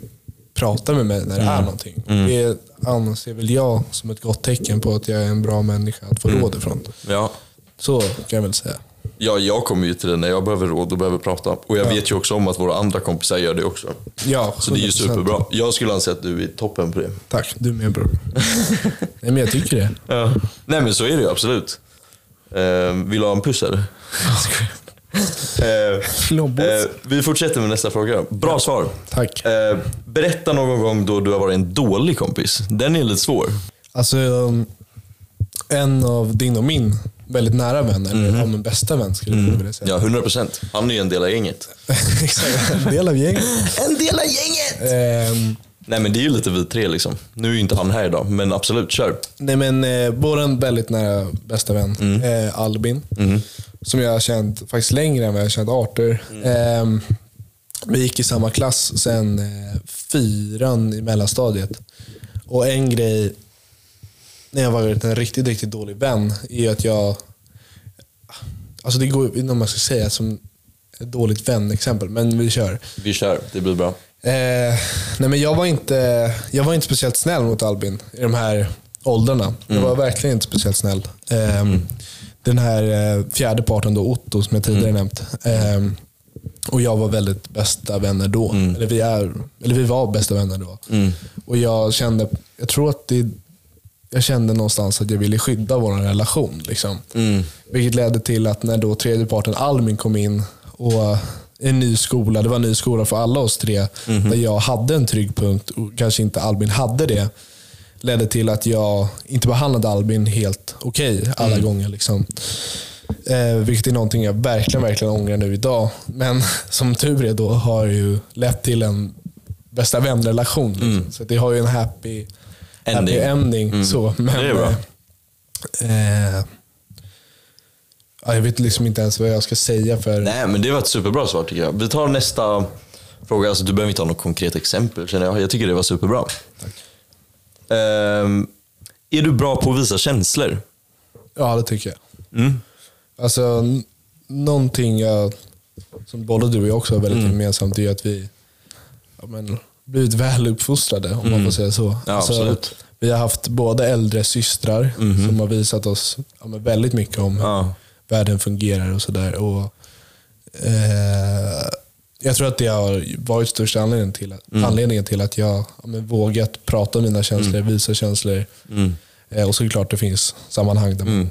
pratar med mig när det Mm. är någonting. Det anser väl jag som ett gott tecken på att jag är en bra människa att få Mm. råd ifrån. Ja. Så kan jag väl säga. Ja, jag kommer ju till det när jag behöver råd och behöver prata. Och jag vet ju också om att våra andra kompisar gör det också. Ja, Så det är ju 100%. superbra. Jag skulle anse att du är toppen på det. Tack, du med bror. Nej men jag tycker det. Ja. Nej men så är det ju absolut. Eh, vill du ha en puss eller? Eh, eh, vi fortsätter med nästa fråga. Bra svar. Tack. Eh, berätta någon gång då du har varit en dålig kompis. Den är lite svår. Alltså, um, en av din och min väldigt nära vän, eller Mhm. ja, min bästa vän skulle jag vilja säga. Ja, 100 procent. Han är ju en del av gänget. Exakt, en del av gänget. En del av gänget! Nej men det är ju lite vi tre liksom. Nu är ju inte han här idag, men absolut, kör. nej men eh, vår väldigt nära bästa vän, Mm. eh, Albin, som jag har känt faktiskt längre än vad jag har känt Arthur. Mm. Ehm, vi gick i samma klass sen eh, fyran i mellanstadiet. Och en grej när jag varit en riktigt, riktigt dålig vän är att jag... Alltså det går inte om man ska säga som ett dåligt vänexempel, men vi kör. Vi kör, det blir bra. Eh, nej men jag, var inte, jag var inte speciellt snäll mot Albin i de här åldrarna. Jag var verkligen inte speciellt snäll. Eh, Den här eh, fjärde parten då, Otto, som jag tidigare nämnt. Eh, och jag var väldigt bästa vänner då. Eller, vi är, eller vi var bästa vänner då. Och jag kände, jag tror att det, jag kände någonstans att jag ville skydda vår relation. Liksom. Vilket ledde till att när då tredje parten Albin kom in och en ny skola, det var en ny skola för alla oss tre, där jag hade en trygg punkt och kanske inte Albin hade det, ledde till att jag inte behandlade Albin helt okej alla gånger. Liksom. Eh, vilket är någonting jag verkligen, verkligen ångrar nu idag. Men som tur är då har ju lett till en bästa vänrelation. Liksom. Så det har ju en happy Ending. Happy ending så, men, Det är bra. eh, eh, jag vet liksom inte ens vad jag ska säga för... Nej, men det var ett superbra svar tycker jag. Vi tar nästa fråga. Alltså, du behöver inte ha något konkret exempel känner jag. Jag tycker det var superbra. Ehm, är du bra på att visa känslor? Ja, det tycker jag. Mm. Alltså, någonting jag, som både du och jag också har väldigt Mm. gemensamt är att vi ja, men, blivit väl uppfostrade, om man får säga så. Mm. Ja, alltså, absolut. Vi har haft både äldre systrar som har visat oss ja, väldigt mycket om Ja. Världen fungerar och sådär. Eh, jag tror att det har varit största anledningen till, att- Mm. anledningen till att jag ja, vågat prata om mina känslor, visa känslor. Mm. Eh, och såklart det finns sammanhang där man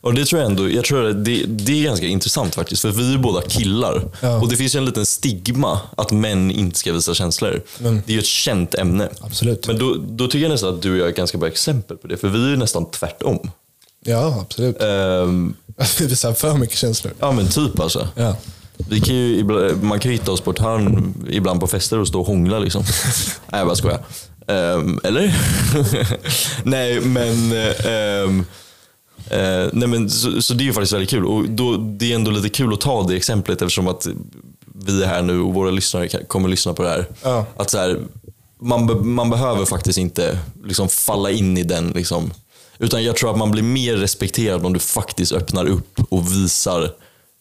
Och det tror jag ändå, jag tror att det, det är ganska intressant faktiskt. För vi är båda killar. Ja. Och det finns ju en liten stigma att män inte ska visa känslor. Mm. Det är ju ett känt ämne. Absolut. Men då, då tycker jag nästan att du och jag är ganska bra exempel på det. För vi är ju nästan tvärtom. Ja, absolut. Ehm, Vi visar för mycket känslor. ja men typ alltså. Ja. Vi kan ju, man kan ju hitta oss på ett hörn ibland på fester och stå och hångla liksom. Nej jag bara skojar. Ehm, eller? nej men, ehm, eh, nej, men så, så det är ju faktiskt väldigt kul. Och då, det är ändå lite kul att ta det exemplet eftersom att vi är här nu och våra lyssnare kan- kommer lyssna på det här. Ja. Att så här, man, man behöver faktiskt inte liksom falla in i den. Liksom. Utan jag tror att man blir mer respekterad om du faktiskt öppnar upp och visar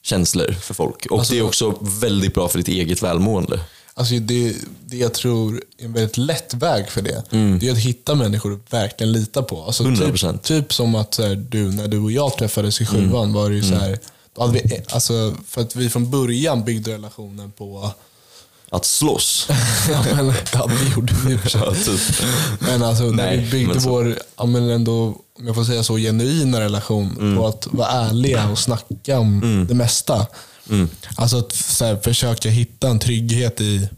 känslor för folk. Och det är också väldigt bra för ditt eget välmående. Alltså det, det jag tror är en väldigt lätt väg för det, det är att hitta människor du verkligen litar på. Alltså 100%. typ, typ som att här, du, när du och jag träffades i sjuan var det ju så här, då hade vi, alltså, för att vi från början byggde relationen på Att slåss. ja, men, ja, det gjorde vi i och för sig. Typ. Men alltså när Nej, vi byggde vår, ja, men ändå, om jag får säga så, genuina relation Mm. på att vara ärliga och snacka om det mesta. Mm. Alltså att så här, försöka hitta en trygghet i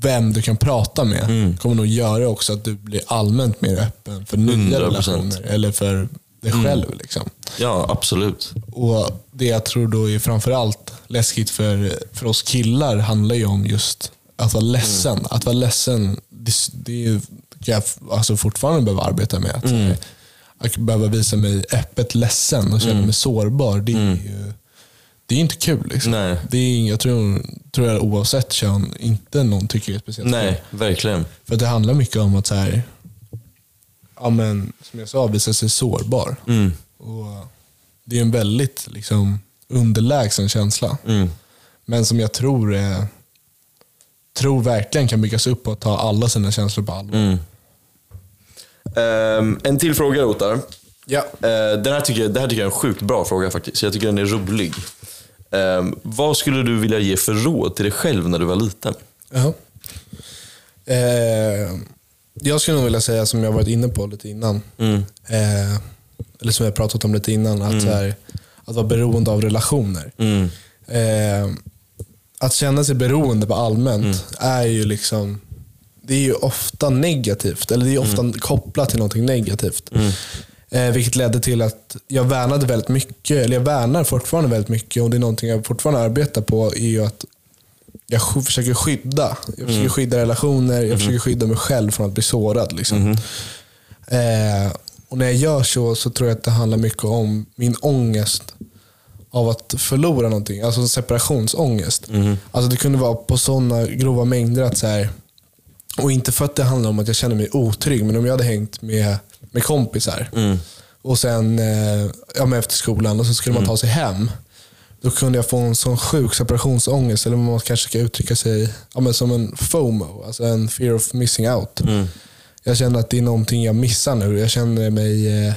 vem du kan prata med Mm. kommer nog göra också att du blir allmänt mer öppen för nya 100%. relationer eller för dig Mm. själv. Liksom. Ja, absolut. Och Det jag tror då är framförallt läskigt för, för oss killar handlar ju om just att vara ledsen. Att vara ledsen, det, det är, jag alltså fortfarande behöva arbeta med. Att, Mm. att behöva visa mig öppet ledsen och känna mig sårbar, det är ju det är inte kul. Liksom. Nej. Det är, jag tror, tror jag oavsett kön inte någon tycker det är speciellt kul. Nej, verkligen. För det handlar mycket om att, så här, ja, men, som jag sa, visa sig sårbar. Mm. Och det är en väldigt liksom, underlägsen känsla. Mm. Men som jag tror, är, tror verkligen kan byggas upp och att ta alla sina känslor på allvar. Mm. Ehm, en till fråga Otar. Ja. Eh, den här tycker jag, det här tycker jag är en sjukt bra fråga faktiskt. Jag tycker den är rolig. Ehm, vad skulle du vilja ge för råd till dig själv när du var liten? Ja. Eh, jag skulle nog vilja säga, som jag varit inne på lite innan, Mm. eh, eller som jag pratat om lite innan, att, så här, att vara beroende av relationer. Mm. Eh, att känna sig beroende på allmänt är ju liksom det är ju ofta negativt, eller det är ofta kopplat till någonting negativt. Eh, vilket ledde till att jag värnade väldigt mycket, eller jag värnar fortfarande väldigt mycket och det är någonting jag fortfarande arbetar på, är ju att jag försöker skydda. Jag försöker skydda relationer, jag försöker skydda mig själv från att bli sårad. Liksom. Eh, och när jag gör så, så tror jag att det handlar mycket om min ångest av att förlora någonting. Alltså separationsångest. Alltså det kunde vara på sådana grova mängder att så här, och inte för att det handlar om att jag känner mig otrygg, men om jag hade hängt med, med kompisar och sen eh, ja, men efter skolan och så skulle man ta sig hem. Då kunde jag få en sån sjuk separationsångest, eller man kanske ska uttrycka sig ja, men som en FOMO, alltså en fear of missing out. Jag känner att det är någonting jag missar nu. Jag känner mig... Eh,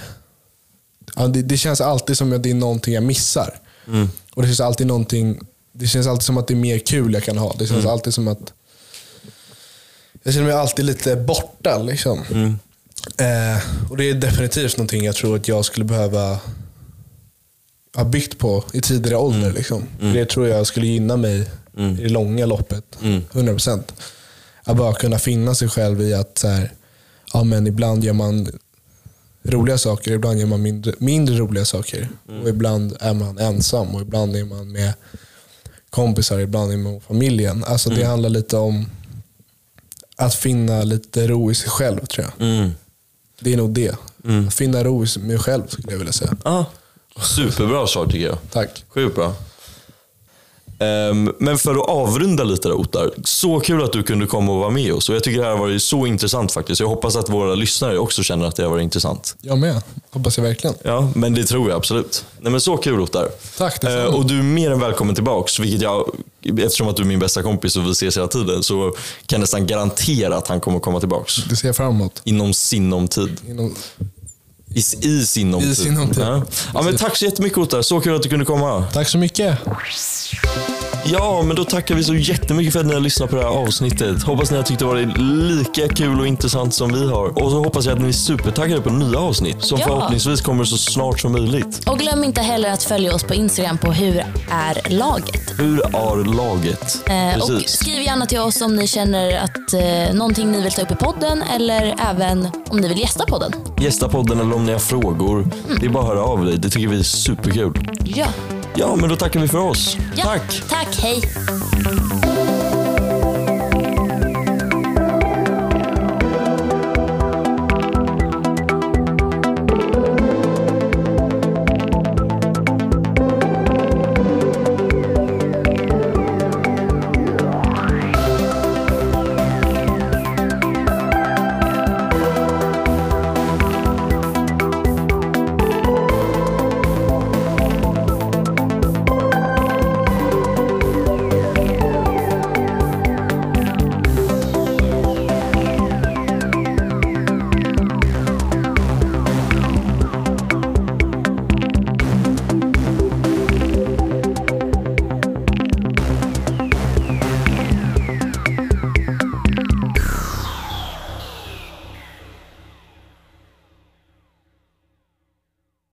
ja, det, det känns alltid som att det är någonting jag missar. Och det känns alltid någonting... Det känns alltid som att det är mer kul jag kan ha. Det känns alltid som att... Jag känner mig alltid lite borta. Liksom. Eh, och Det är definitivt någonting jag tror att jag skulle behöva ha byggt på i tidigare ålder. Liksom. Det tror jag skulle gynna mig i det långa loppet. 100%. Att bara kunna finna sig själv i att så här, ja, men ibland gör man roliga saker, ibland gör man mindre, mindre roliga saker. Och Ibland är man ensam och ibland är man med kompisar, ibland är man med familjen. Alltså Det handlar lite om att finna lite ro i sig själv tror jag. Mm. Det är nog det. Att finna ro i mig själv skulle jag vilja säga. Ja, superbra svar tycker jag. Tack. Sjukt bra. Ehm, men för att avrunda lite där Ottar. Så kul att du kunde komma och vara med oss. Och jag tycker det här har varit så intressant faktiskt. Jag hoppas att våra lyssnare också känner att det har varit intressant. Jag med. Hoppas jag verkligen. Ja, men det tror jag absolut. Nej, men så kul Ottar. Tack, detsamma. Eh, och du är mer än välkommen tillbaks. Vilket jag, eftersom att du är min bästa kompis och vi ses hela tiden så kan jag nästan garantera att han kommer komma tillbaks. Det ser jag fram emot. Inom sinom tid. Inom... I, i sinom I tid. sinom tid. Ja. Ja, men tack så jättemycket Ottar. Så kul att du kunde komma. Tack så mycket. Ja, men då tackar vi så jättemycket för att ni har lyssnat på det här avsnittet. Hoppas ni har tyckt det varit lika kul och intressant som vi har. Och så hoppas jag att ni är supertaggade på nya avsnitt som Ja. förhoppningsvis kommer så snart som möjligt. Och glöm inte heller att följa oss på Instagram på Hur är laget? Hur är laget? Eh, och skriv gärna till oss om ni känner att eh, någonting ni vill ta upp i podden eller även om ni vill gästa podden. Gästa podden eller om ni har frågor. Det är bara att höra av dig. Det tycker vi är superkul. Ja. Ja, men då tackar vi för oss. ja. Tack! Tack, hej.